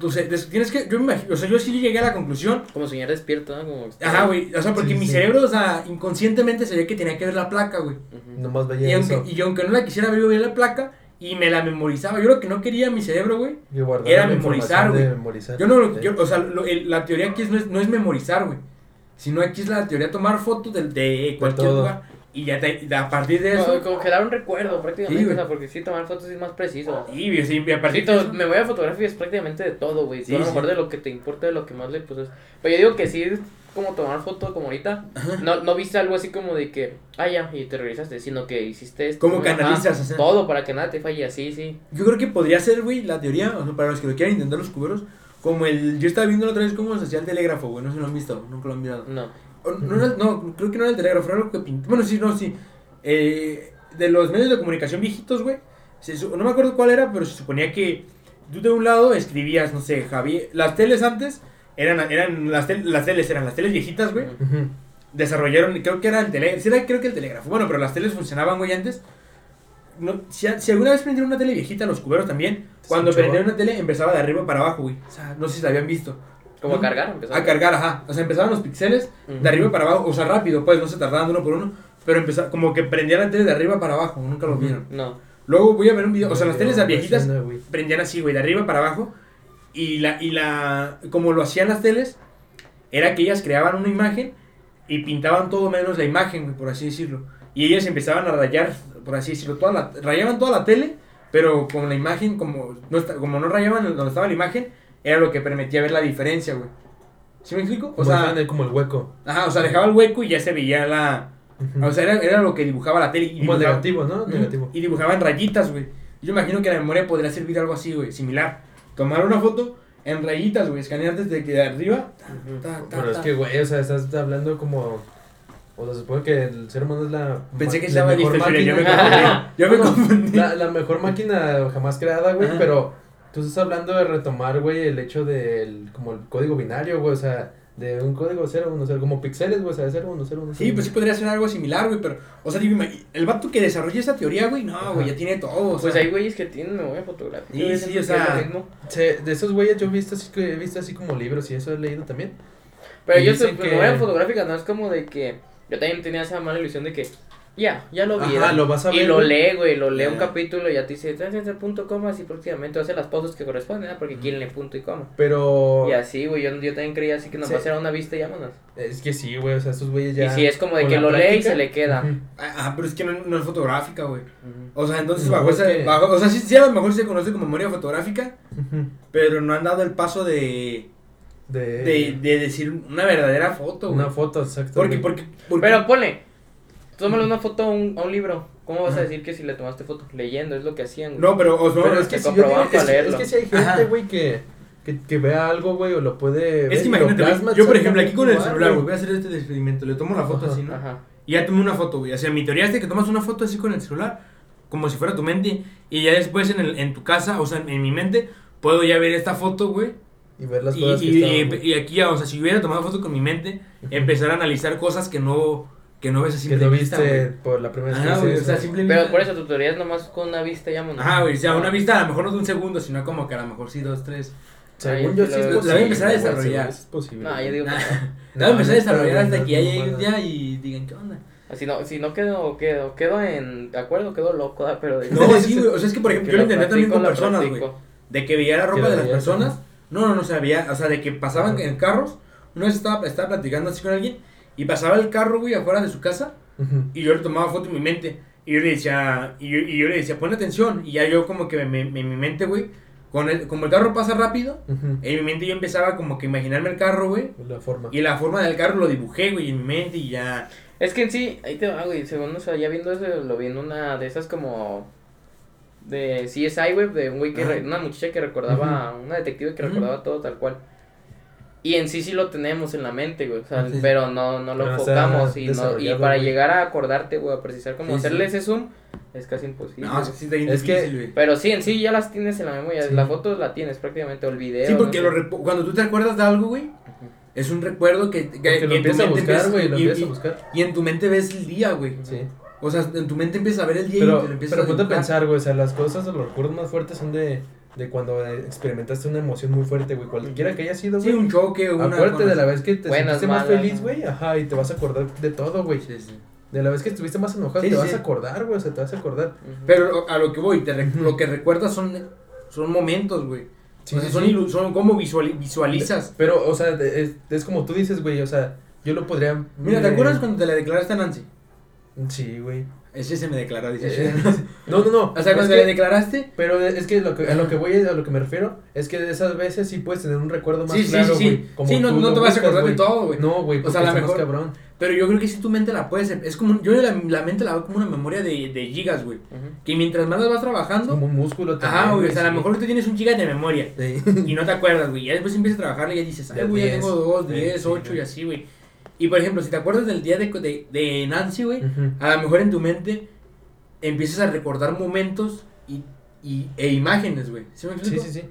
Des- tienes que, yo me imagino, o sea, yo sí llegué a la conclusión Como soñar despierto, ¿no? Como Ajá, güey. O sea, porque Sí, mi sí. cerebro, o sea, inconscientemente sabía que tenía que ver la placa, güey. Nomás Y veía aunque, eso. y aunque no la quisiera ver, yo veía la placa y me la memorizaba. Yo lo que no quería mi cerebro, güey. Y era memorizar, güey. Yo no lo, yo, o sea, lo- el- la teoría aquí es, no, es, no es memorizar, güey. Sino aquí es la teoría tomar fotos de, de cualquier lugar. Y ya te- a partir de eso. Congelar un recuerdo prácticamente, Sí, o sea, porque sí, tomar fotos es más preciso. Sí, y a Sí, partir de todo- eso. me voy a fotografías prácticamente de todo, güey. Sí, Sí, a lo sí. mejor de lo que te importa, de lo que más le pues Pero yo digo que sí es como tomar foto como ahorita. No, no viste algo así como de que, ah, ya, y te regresaste, sino que hiciste esto. Como ¿no? que Ajá, analizas, o sea. Todo para que nada te falle así, sí. Yo creo que podría ser, güey, la teoría, o sea, para los que lo quieran intentar los cuberos. Como el. Yo estaba viendo la otra vez cómo se hacía el telégrafo, güey. No si lo han visto, nunca lo han mirado. No. No, era- no, creo que no era el telégrafo, era algo que pintó. Bueno, sí, no, sí. Eh, de los medios de comunicación viejitos, güey. No me acuerdo cuál era, pero se suponía que tú de un lado escribías, no sé, Javier. Las teles antes eran, eran las, tel- las teles, eran las teles viejitas, güey. Desarrollaron, creo que era el telégrafo. Sí, era, creo que el telégrafo. Bueno, pero las teles funcionaban, güey, antes. No, si, si alguna vez prendieron una tele viejita, los cuberos también. ¿Se Cuando prendieron una tele, empezaba de arriba para abajo, güey. O sea, no sé si la habían visto. Como ¿No? a cargar. A cargar, ajá. O sea, empezaban los píxeles de arriba para abajo. O sea, rápido, pues, no se tardaban de uno por uno. Pero empezaba, como que prendían la tele de arriba para abajo. Nunca lo vieron. No. Luego voy a ver un video. O sea, las teles No, viejitas prendían así, güey, de arriba para abajo. Y la, y la, como lo hacían las teles, era que ellas creaban una imagen y pintaban todo menos la imagen, güey, por así decirlo. Y ellas empezaban a rayar, por así decirlo, toda la, rayaban toda la tele, pero con la imagen, como no, está- como no rayaban donde estaba la imagen, era lo que permitía ver la diferencia, güey. ¿Sí me explico? O Como, sea, dejaban como el hueco. ajá, o sea, dejaba el hueco y ya se veía la... O sea, era, era lo que dibujaba la tele. Y como el dibujaba- negativo, ¿no? Negativo. Y dibujaban rayitas, güey. Yo imagino que la memoria podría servir algo así, güey, similar. Tomar una foto en rayitas, güey, escanear desde que de arriba. ta, Ujú. ta, ta, Pero es que, güey, o sea, estás hablando como. O sea, se supone que el ser humano es la. Pensé que la mejor yo me máquina- confundí. Yo me <laughs> confundí. La, la mejor máquina jamás creada, güey, Ajá. pero tú estás hablando de retomar, güey, el hecho del, como el código binario, güey, o sea, de un código 0, 1, 0, como píxeles, güey, o sea, 0, 1, 0, 1, Sí, pues sí podría ser algo similar, güey, pero, o sea, ima- el vato que desarrolla esa teoría, güey, no, güey, ya tiene todo, o sea. Pues hay güeyes que tienen memoria fotográfica. Sí, sí, o que sea, mismo. de esos güeyes yo he visto así, que he visto así como libros y eso he leído también. Pero Y yo dicen su que- memoria fotográfica no es como de que. Yo también tenía esa mala ilusión de que. Ya, ya lo vi. Ajá, lo vas a Y ver, lo güey. lee, güey, lo lee un Ya. capítulo y ya te dice, "Tras ese punto coma, así próximamente hace las pausas que corresponden, ¿verdad? Porque quieren el punto y coma. Pero Y así, güey, yo, yo también creía así que nomás Sí. era una vista y vámonos. es que sí, güey, o sea, estos güeyes ya. y sí, es como de que lo lee y práctica- se le queda. Ujú. Ah, pero es que no, no es fotográfica, güey. Ujú. O sea, entonces No, bajo es ese, que- bajo- o sea, sí, sí a lo mejor se conoce como memoria fotográfica, Ujú. pero no han dado el paso de, De, de, de decir una verdadera foto, güey. una foto, exacto. Porque, güey. porque, porque, Pero ponle, tómale una foto a un, a un libro. ¿Cómo vas a decir que si le tomaste foto? Leyendo, es lo que hacían. güey. no, pero, o no, Pero es es que si yo digo, es, para que- es que si hay gente, güey, que, que, que vea algo, güey, o lo puede ver Es que y lo imagínate, plasma yo por ejemplo aquí con el celular, güey, voy a hacer este experimento, le tomo la foto Ajá. así, ¿no? Ajá. Y ya tomé una foto, güey. O sea, mi teoría es de que tomas una foto así con el celular, como si fuera tu mente, y ya después en, el, en tu casa, o sea, en, mi mente, puedo ya ver esta foto, güey. Y ver las Y, cosas que y, estaban, y- güey. y aquí, o sea, si hubiera tomado foto con mi mente, empezar a analizar cosas que no, que no ves a que lo vista, viste por la primera vez Ajá, que güey, o sea, Pero por eso tu teoría es nomás con una vista y vámonos. Ajá, güey, o sea, Ah. una vista a lo mejor no de un segundo, sino como que a lo mejor sí, dos, tres. Según yo sí es posible. La voy a empezar a desarrollar. Es posible. No, yo digo que no. <laughs> La voy a empezar a desarrollar hasta que ya llegue un día y digan, ¿qué onda? Si no, si no quedo, quedo, quedo en de acuerdo, quedo loco, pero de- No, sí, güey, o sea, es que por ejemplo, que yo lo intenté también con personas, güey. De que veía la ropa de las personas. No, no, no sabía. O sea, de que pasaban en carros. Una vez estaba, estaba platicando así con alguien. Y pasaba el carro, güey, afuera de su casa. Y yo le tomaba foto en mi mente. Y yo le decía, y yo, y yo le decía, pon atención. Y ya yo como que me, me- en mi mente, güey, con el, como el carro pasa rápido, Ujú. en mi mente yo empezaba como que imaginarme el carro, güey. La forma. Y la forma del carro lo dibujé, güey, en mi mente y ya. Es que en sí, ahí te va, güey. Según, o sea, ya viendo eso, lo vi en una de esas como. De CSI, güey, de un güey que. Re- una muchacha que recordaba. Una detective que recordaba todo tal cual. Y en sí sí lo tenemos en la mente, güey. O sea, Sí. pero no, no lo Pero enfocamos. Y, no, y para güey. llegar a acordarte, güey, a precisar cómo Sí, hacerle sí. ese zoom, es casi imposible. No, sí, está Es que- güey. Pero sí, en sí ya las tienes en la memoria. Sí. La foto la tienes prácticamente, o el video. Sí, porque no lo sé. repo- cuando tú te acuerdas de algo, güey, es un recuerdo que, que, Que que lo empiezas a buscar, güey, lo y- empiezas y- a buscar. Y en tu mente ves el día, güey. Sí. O sea, en tu mente empiezas a ver el día y Pero, te lo empiezas pero a ponte a pensar, güey, o sea, las cosas, los recuerdos más fuertes son de, de cuando eh, experimentaste una emoción muy fuerte, güey, cualquiera que haya sido, Sí, güey. un choque, una... Acuérdate de la vez que te Buenas, sentiste más malas, feliz, güey, ajá, y te vas a acordar de todo, güey. Sí, sí. De la vez que estuviste más enojado, Sí, te sí, vas sí. a acordar, güey, o sea, te vas a acordar. Pero a lo que voy, te lo que recuerdas son, son momentos, güey. Sí, o sea, sí, son, sí. son como visuali- visualizas. Pero, o sea, es, es como tú dices, güey, o sea, yo lo podría... Mira, ¿te eh, acuerdas cuando te la declaraste a Nancy? Sí, güey. Ese se me declaró, dice. Eh, <laughs> no, no, no. o sea, cuando la declaraste... Pero es que, lo que a lo que voy, a lo que me refiero, es que de esas veces sí puedes tener un recuerdo más Sí, sí, claro, sí, güey. sí. Sí, no, tú no lo te vas a acordar de todo, güey. No, güey, O sea, a lo está más mejor- cabrón. Pero yo creo que si tu mente la puedes... Es como... Yo la, la mente la veo como una memoria de, de gigas, güey. Que mientras más las vas trabajando... como un músculo también. Ajá, güey. O sea, a lo sí. mejor tú tienes un giga de memoria. Sí. y no te acuerdas, güey. Ya después empiezas a trabajarle y ya dices, ay, güey, ya 10, tengo 2, sí, 10, sí, 8 güey. y así, güey. Y por ejemplo, si te acuerdas del día de, de, de Nancy, güey, a lo mejor en tu mente empiezas a recordar momentos y, y, e imágenes, güey. ¿Sí me Sí, explico? sí, sí.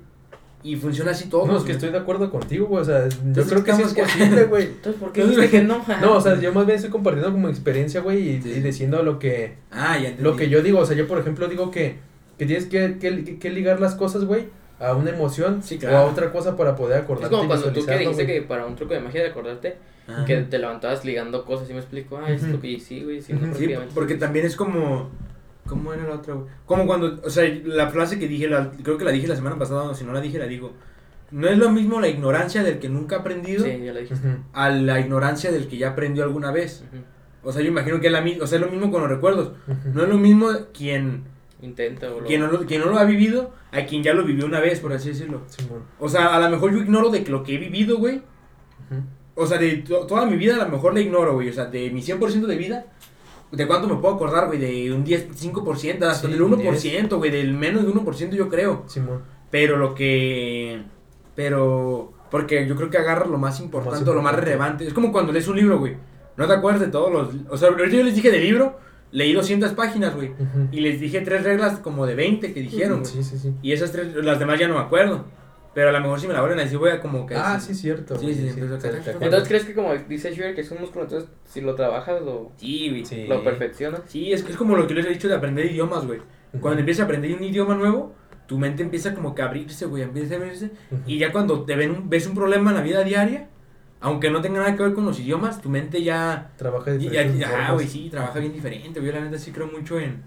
Y funciona así todo. No, es que güey. estoy de acuerdo contigo, güey. O sea, yo creo que sí es posible, güey. <laughs> Entonces, ¿por qué dijiste que no? <laughs> No, o sea, yo más bien estoy compartiendo como experiencia, güey, y, Sí. y diciendo lo que, Ah, ya entendí. lo que yo digo. O sea, yo, por ejemplo, digo que, que tienes que, que, que ligar las cosas, güey, a una emoción Sí, o a otra cosa para poder Es acordarte como y cuando tú que dijiste que para un truco de magia de acordarte, Ajá. que te levantabas ligando cosas, ¿sí me explico? Ah, esto que sí, güey, sí, no, Sí, porque también es como... ¿Cómo era la otra, güey? Como cuando, o sea, la frase que dije, la- creo que la dije la semana pasada, o si no la dije, la digo. No es lo mismo la ignorancia del que nunca ha aprendido Sí, ya lo dijiste. A la ignorancia del que ya aprendió alguna vez. O sea, yo imagino que es la o sea, es lo mismo con los recuerdos. No es lo mismo quien, Intenta o lo... quien, no lo, quien no lo ha vivido a quien ya lo vivió una vez, por así decirlo. Simón. O sea, a lo mejor yo ignoro de que lo que he vivido, güey. Ujú. O sea, de to- toda mi vida a lo mejor la ignoro, güey. O sea, de mi 100% de vida, ¿de cuánto me puedo acordar, güey? De un 10, 5%, hasta Sí, del 1%, güey. Del menos de 1% yo creo. Simón. Pero lo que... Pero... Porque yo creo que agarras lo más importante, o lo más importante. relevante. Es como cuando lees un libro, güey. No te acuerdas de todos los... O sea, ahorita yo les dije de libro, leí 200 páginas, güey. Ujú. Y les dije tres reglas como de 20 que dijeron, güey. Sí, sí, sí. Y esas tres, las demás ya no me acuerdo. Pero a lo mejor si me la vuelven a decir, voy a como que... Ah, sí, cierto. Sí, sí, te acuerdas. Entonces, ¿crees que como dice Shure que es un músculo, entonces si lo trabajas, lo, Sí, güey. Sí. lo perfeccionas? Sí, es, es como lo que les he dicho de aprender idiomas, güey. Ujú. Cuando empiezas a aprender un idioma nuevo, tu mente empieza como que a abrirse, güey, empieza a abrirse. Ujú. Y ya cuando te ven un- ves un problema en la vida diaria, aunque no tenga nada que ver con los idiomas, tu mente ya... Trabaja de ya- ah, güey, sí, trabaja bien diferente. Yo la neta sí creo mucho en,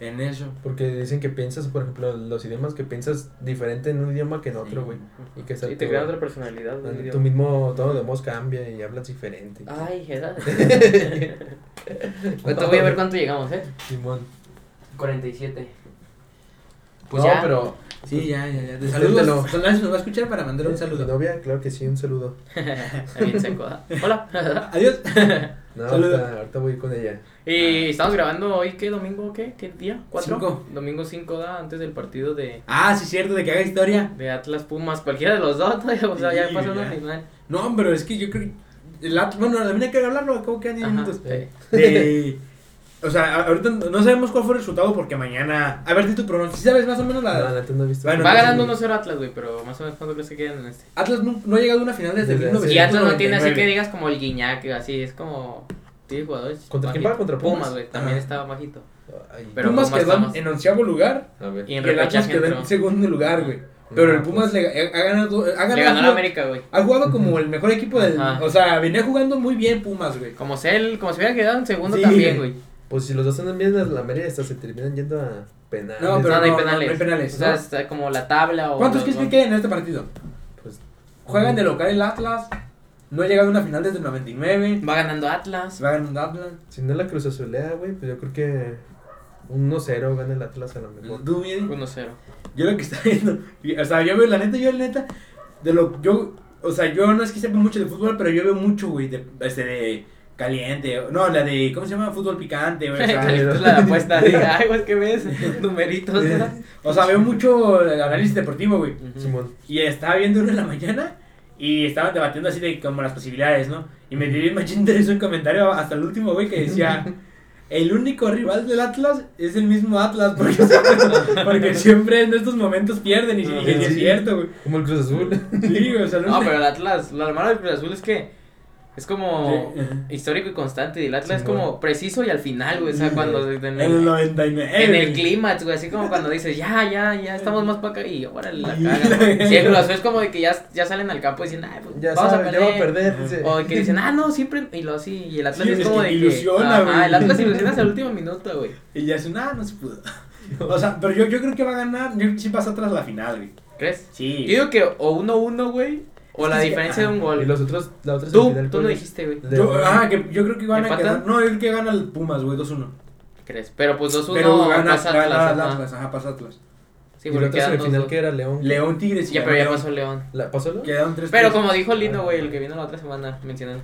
en eso. Porque dicen que piensas, por ejemplo, los idiomas que piensas diferente en un idioma que en otro, Sí. güey. Y que Y te crea otra personalidad. tu idioma. mismo tono de voz cambia y hablas diferente. Ay, edad. Ahorita <laughs> voy a ver cuánto llegamos, ¿eh? Simón. 47. Pues no, ya. pero Sí, ya, ya, ya. De saludos. Nos va a escuchar para mandarle un mi saludo. novia, claro que sí, un saludo. <laughs> Bien seco, ¿ah? <laughs> Hola. Adiós. <laughs> No, ahorita, ahorita voy con ella. y estamos grabando hoy, ¿qué? ¿Domingo qué? ¿Qué día? ¿Cuatro? Cinco. Domingo 5, ¿da? Antes del partido de, Ah, sí, cierto, de que haga historia. de Atlas Pumas. Cualquiera de los dos, o sea, ya Sí, pasó ya. la final. No, pero es que yo creo el At- bueno, también hay que hablarlo, acabo que 10 Ajá, minutos. sí. De... O sea, ahorita no sabemos cuál fue el resultado porque mañana... A ver, di tu pronóstico. ¿Sí sabes más o menos la... No, neta no he visto. Bueno, Va no, ganando sí. 1-0 Atlas, güey, pero más o menos cuánto crees que quedan en este. Atlas no, no ha llegado a una final desde, Desde hace- Y Atlas no tiene así 1999. que digas como el Guiñac, así, es como. Tiene jugadores. ¿Contra quién va? ¿Contra Pumas? güey, también Ajá. estaba bajito. Ay, Pero Pumas Pumas quedó en onceavo lugar a ver. Y en y el Atlas quedó en segundo lugar, güey. Pero No, el Pumas pues, le, ha ganado... Ha ganado Le ganó a la América, güey. Ha jugado como el mejor equipo del... Ajá. O sea, venía jugando muy bien Pumas, güey. Como si él, como si hubiera quedado en segundo Sí. también, güey. Pues si los dos andan bien en la América, hasta se terminan yendo a penales. No, pero no, no hay penales. no hay penales, O sea, ¿no? está como la tabla o. ¿Cuántos que queden en este partido? Pues, Juegan de local el Atlas. No ha llegado a una final desde el 99. Va ganando Atlas. Va ganando Atlas. Si no la Cruz Azulea, güey, pues yo creo que un 1-0 gana el Atlas a lo mejor. Tú, Midi. 1-0. Yo lo que <laughs> está viendo. O sea, yo veo, la neta, yo la neta. De lo yo. O sea, yo no es que sepa mucho de fútbol, pero yo veo mucho, güey. De, este, de caliente. No, la de, ¿cómo se llama? Fútbol picante, güey. O <laughs> sea, <laughs> la apuesta. Diga, ay, güey, ¿qué ves? <laughs> Numeritos, o sea, veo mucho análisis deportivo, güey. Ujú. Simón. Y estaba viendo uno en la mañana y estaban debatiendo así de como las posibilidades, ¿no? Y me dio bien machín interés un comentario hasta el último, güey, que decía... El único rival del Atlas es el mismo Atlas, porque siempre, porque siempre en estos momentos pierden, y, y sí es cierto, güey. Como el Cruz Azul. Sí, güey, o sea, No, pero el Atlas, lo malo del Cruz Azul es que es como Sí, ajá. histórico y constante. Y el Atlas es como preciso y al final, güey. O sea, cuando en el, el 99. en el clímax, güey. Así como cuando dices, ya, ya, ya estamos más para acá. Y órale, la Y- cagan. Sí, el Cruz Azul es como de que ya, ya salen al campo y dicen, ay, pues, Ya vamos sabes, a perder. a. O de que dicen, ah, no, siempre. Y lo así. Y el Atlas Sí, es es como que de que. ilusiona, ajá, güey. el Atlas ilusiona hasta el último minuto, güey. Y ya dicen, ah, no se pudo. O sea, pero yo, yo creo que va a ganar. Yo sí pasa atrás la final, güey. ¿Crees? Sí. Yo digo que o 1-1, güey. O la sí, diferencia de ajá. un Y gol. los otros, la otra Tú, tú ¿cuál no dijiste, güey. De- Yo, ah, que yo creo que van a quedar. No, yo creo que gana el Pumas, güey, 2-1. ¿Crees? Pero pues 2-1 Pero gana, pasa gana Atlas, el ajá. Atlas, ajá, pasa Atlas. Sí, y porque quedan semifinal 2-2. que era León. León Tigres. Ya, pero ya pasó León. ¿La, ¿Pasó León? Quedaron 3 Pero como dijo Lino, güey, el que vino la otra semana mencionando,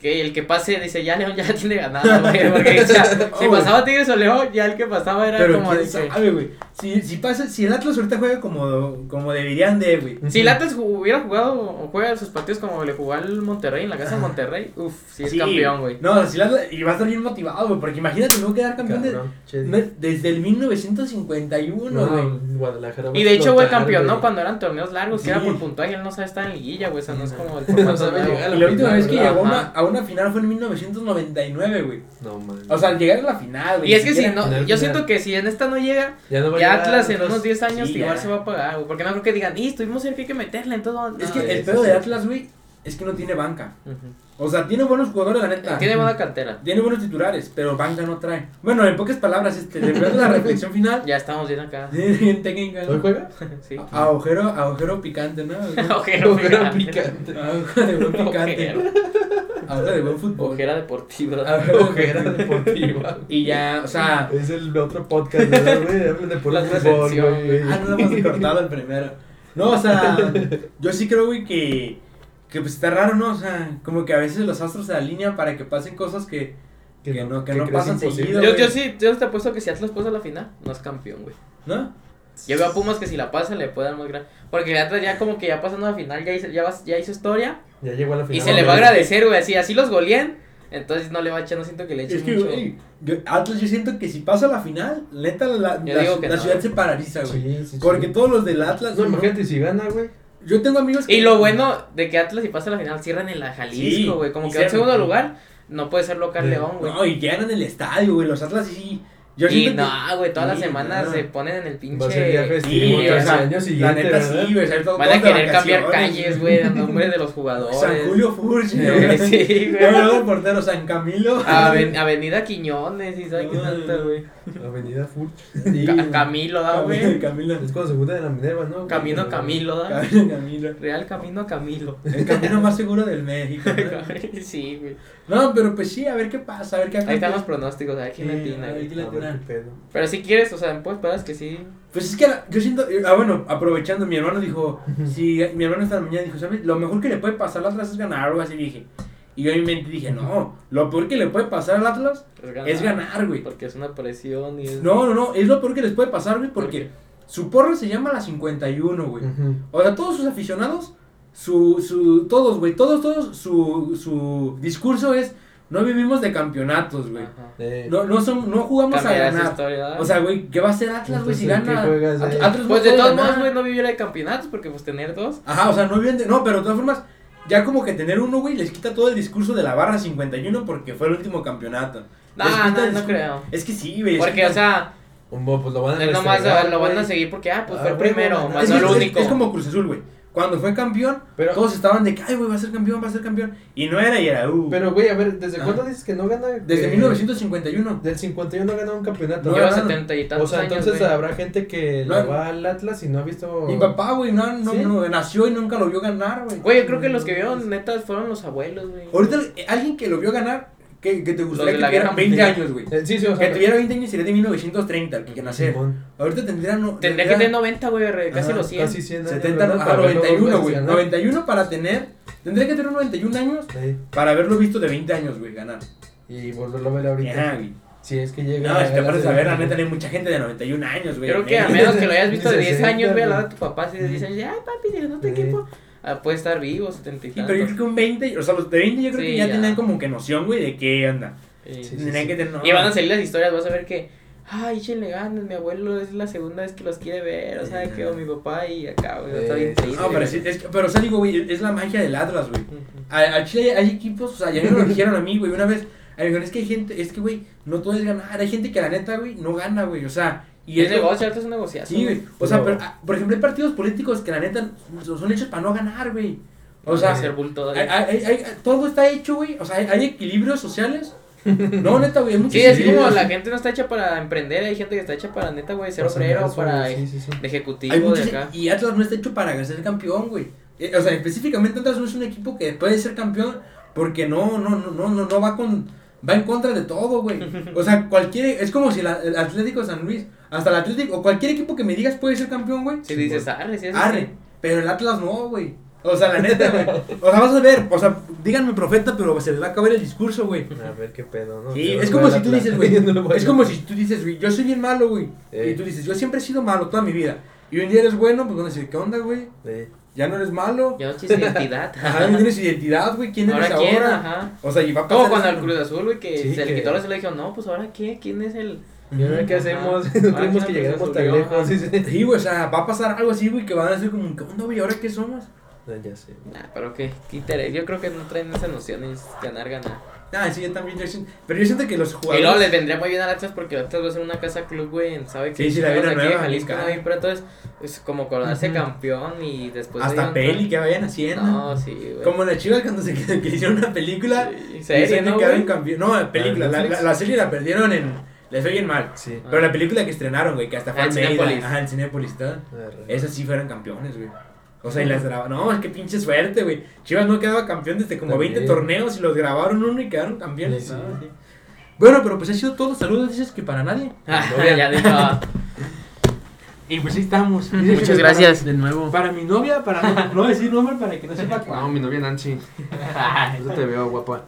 que el que pase, dice, ya León ya <laughs> tiene ganada, güey, porque o sea, si Oh, pasaba Tigres o León, ya el que pasaba era Pero como de sabe, güey. Si, si, pasa, si el Atlas ahorita juega como, como deberían de, güey. Si el Atlas hubiera jugado o juega sus partidos como le jugó al Monterrey en la casa de Monterrey, uff, sí es campeón, güey. No, si el Atlas, y va a estar bien motivado, güey, porque imagínate no quedar campeón de- no, desde el 1951, No, güey. Guadalajara. Y de hecho, güey, campeón, ¿no? Cuando eran torneos largos, que era por puntaje, él no sabe estar en liguilla, güey, o sea, no es como el Y la última vez que llegó a una, final fue en 1999, güey. No, man. O sea, llegar a la final, güey. Y es que si no, final, yo final. siento que si en esta no llega, ya no va a ya Atlas en unos 10 años sí, igual ya. se va a pagar, güey, porque no creo que digan, y estuvimos cerca, hay que meterle, entonces... Es no, que el pedo de Atlas, güey, es que no tiene banca. O sea, tiene buenos jugadores, la neta. Tiene buena cantera. Tiene buenos titulares, pero banca no trae. Bueno, en pocas palabras, este, después de la reflexión final, Ya estamos bien acá. bien técnica, ¿Hoy ¿no? juega? Sí. A- Agujero, agujero picante, ¿no? Ojera picante. picante. Agujero picante. Agujero de buen fútbol. Ojera deportiva. <laughs> Ojera deportiva. <laughs> Y ya, o sea, Es el otro podcast, ¿verdad, güey? Hablan de puro La fútbol, güey. ah, no lo hemos cortado el primero. No, o sea, yo sí creo, güey, que, que pues está raro, ¿no? O sea, como que a veces los astros se alinean para que pasen cosas que, que no- que no crees pasan seguido. Yo, yo sí, yo te apuesto que si Atlas pasa a la final, no es campeón, güey. ¿no? Yo veo a Pumas que si la pasa le puede dar más gran. Porque el Atlas ya como que ya pasando a la final, ya hizo, ya, vas- ya hizo historia. Ya llegó a la final. Y se le va a agradecer, güey. Así, así los goleen. Entonces no le va a echar, no siento que le eche Es que, mucho. güey, yo- Atlas yo siento que si pasa a la final, neta, la, la- la no. ciudad se paraliza, güey. Sí, sí, sí. Porque todos los del Atlas. No, imagínate si gana, güey. Yo tengo amigos que. Y lo bueno de que Atlas si pasa a la final cierran en la Jalisco, güey. como que en segundo lugar no puede ser local. León, güey. No, y llegan en el estadio, güey. Los Atlas sí. Yo y no, güey, todas las semanas no. se ponen en el pinche. Va a ser día que. festivo, Sí, o sea, año la neta ¿verdad? sí, güey. Van a querer cambiar calles, güey, el nombre de los jugadores. San Julio Furch, güey. sí, Yo me güey. el portero San Camilo. Aven- Avenida Quiñones y sabe qué tanta, güey. Avenida Full. Sí. Ca- Camilo, da, güey. Camilo. Es cuando se junta de la Minerva, ¿no? Camino Camilo, da. Camilo, Camilo. Real Camino Camilo. El camino más seguro del México. ¿no? <laughs> sí, güey. No, pero pues sí, a ver qué pasa, a ver qué Ahí están los pronósticos, a ver quién Sí, latina, a ver quién A. Pero si quieres, o sea, pues esperas que sí. Pues es que yo siento, ah bueno, aprovechando, mi hermano dijo, si mi hermano esta mañana dijo, ¿sabes? Lo mejor que le puede pasar al Atlas es ganar o algo así, dije. Y yo en mi mente dije, no, lo peor que le puede pasar al Atlas Es ganar. es ganar, güey. Porque es una presión y es. No, no, no, es lo peor que les puede pasar, güey, ¿Por porque su porra se llama la 51, güey. Ujú. O sea, todos sus aficionados, su, su, todos, güey, todos, todos, su, su discurso es, no vivimos de campeonatos, güey. Ajá. No, no, son, no jugamos a ganar. historia. O sea, güey, ¿qué va a hacer Atlas, güey, si gana? ¿qué juegas, At- eh? Atlas Pues de todos modos, güey, no viviera de campeonatos porque pues tener dos. Ajá, o sea, no viven de... No, pero de todas formas, ya como que tener uno, güey, les quita todo el discurso de la barra 51 porque fue el último campeonato. No, no, no creo. Es que sí, güey. Porque, quita- o sea, un bo- pues lo van a es nomás lo van a seguir porque, ah, pues Ah, fue el primero, más es, no es- único. es como Cruz Azul, güey. Cuando fue campeón, Pero, todos estaban de que, ay, güey, va a ser campeón, va a ser campeón. Y no era, y era, uh. pero güey, a ver, ¿desde Ah. cuándo dices que no gana? Desde Eh, 1951. Del 51 no ha ganado un campeonato. No, Lleva no, no. setenta y o tantos sea, años, entonces güey. habrá gente que No. le va al Atlas y no ha visto. Mi papá, güey, no, no, ¿Sí? no, nació y nunca lo vio ganar, güey. Güey, yo creo que los que vieron neta fueron los abuelos, güey. Ahorita, eh, alguien que lo vio ganar, que, que te gustaría que tuviera guerra 20 mundial. años, güey. Sí, sí, o sea. Que tuviera 20 años sería de 1930, el que nacer. Ahorita tendría no, Tendría que tener 90, güey, casi los 100. Casi 100 años. 70, ¿verdad? ajá, Para verlo dos 91, veces güey. ganar. 91 para tener Tendría que tener 91 años Sí. para haberlo visto de 20 años, güey, ganar. Y volverlo a ver ahorita. Ajá, güey. Si es que llega. No, es que a aparte las a ver, la neta, hay mucha gente de 91 años, güey. Creo que a menos que lo hayas visto de 10 60, años, güey, al lado de tu papá, así de 10 años, ay, papi, ya no te equipo. Ah, puede estar vivo, 70 y Sí, pero yo creo que un 20, o sea, los de 20 yo creo Sí, que ya, ya. tenían como que noción, güey, de qué onda. Sí. Sí, Tenían que tener, no. Y van a salir las historias, vas a ver que, ay, échenle ganas, mi abuelo es la segunda vez que los quiere ver, o sea, que o mi papá y acá, güey, está bien triste. No, pero, sí, es, que- pero o sea, digo, güey, es la magia del Atlas, güey. Al Chile hay equipos, o sea, ya me lo dijeron a mí, güey, una vez. A mí es que hay gente, es que, güey, no todo es ganar. Hay gente que la neta, güey, no gana, güey. O sea, y es negocio, ahorita es un negociazo. Sí, güey. O sea, Pero- ah, por ejemplo, hay partidos políticos que la neta son hechos para no ganar, güey. O sea, hacer bulto. hay- hay- hay- todo está hecho, güey. O sea, hay, hay equilibrios sociales. <laughs> No, neta, güey. Sí, así como la gente no está hecha para emprender, hay gente que está hecha para neta, güey, ser Para obrero, para Sí, sí, sí. de ejecutivo Hay de acá. y Atlas no está hecho para ser campeón, güey. Eh, O sea, específicamente Atlas no es un equipo que puede ser campeón porque no, no, no, no, no, no va con, va en contra de todo, güey. <laughs> O sea, cualquier, es como si la- el Atlético de San Luis, hasta el Atlético, o cualquier equipo que me digas puede ser campeón, güey. Si dices, arre, sí, es Arre, pero el Atlas no, güey. O sea, la neta, güey. O sea, vas a ver, o sea, díganme profeta, pero se les va a acabar el discurso, güey. A ver qué pedo, ¿no? Sí, es como si tú dices, güey. No Es como <laughs> si tú dices, güey, yo soy bien malo, güey. Eh. Y tú dices, yo siempre he sido malo toda mi vida. Y un día eres bueno, pues van a decir, ¿qué onda, güey? Sí. Ya no eres malo. Ya no tienes identidad. <laughs> Ajá, no tienes identidad, güey. ¿Quién ¿Ahora eres quién? ahora? Ajá. O sea, y va a pasar. Como cuando al Cruz Azul, güey, que Sí, se le quitó la le dijo, no, pues ahora qué, ¿quién es el...? ¿Y ahora qué hacemos? <laughs> No creemos que el tan lejos. Sí, sí. Sí, güey, o sea, va a pasar algo así, güey, que van a decir como, ¿qué onda, güey? ¿Ahora qué somos? Ah, Ya sé. Nah, pero qué, qué interés. Yo creo que no traen esa noción, es ganar, ganar. Ah, sí, yo también. yo siento- pero yo siento que los Y jugadores. luego les vendría muy bien al Atlas porque el Atlas va a ser una casa club, güey, en- sabe que Sí, sí, la viene nueva, Jalisco, no hay, pero entonces es como coronarse Ujú. campeón y después hasta un- peli que vayan haciendo. No, sí, güey. Como la chivas cuando se <laughs> que, hicieron una película. Sí, y serie, se ¿no, campeón. No, película. La, Netflix? la, la serie la perdieron en. Les fue bien mal. Sí. Pero la película que estrenaron, güey, que hasta fue al en Cinépolis. Ajá, en Cinépolis. Esas sí fueron campeones, güey. O sea, y las grabaron. No, es que pinche suerte, güey. Chivas no quedaba campeón desde como 20 También. torneos y los grabaron uno y quedaron campeones. Sí, sí. Ah, sí. Bueno, pero pues ha sido todo. Saludos, dices que para nadie. <laughs> Ya dijo. <laughs> Y pues ahí estamos. Muchas gracias de nuevo. Para mi novia, para no, no decir nombre para que no sepa. <laughs> No, mi novia Nancy. Eso te veo, guapa.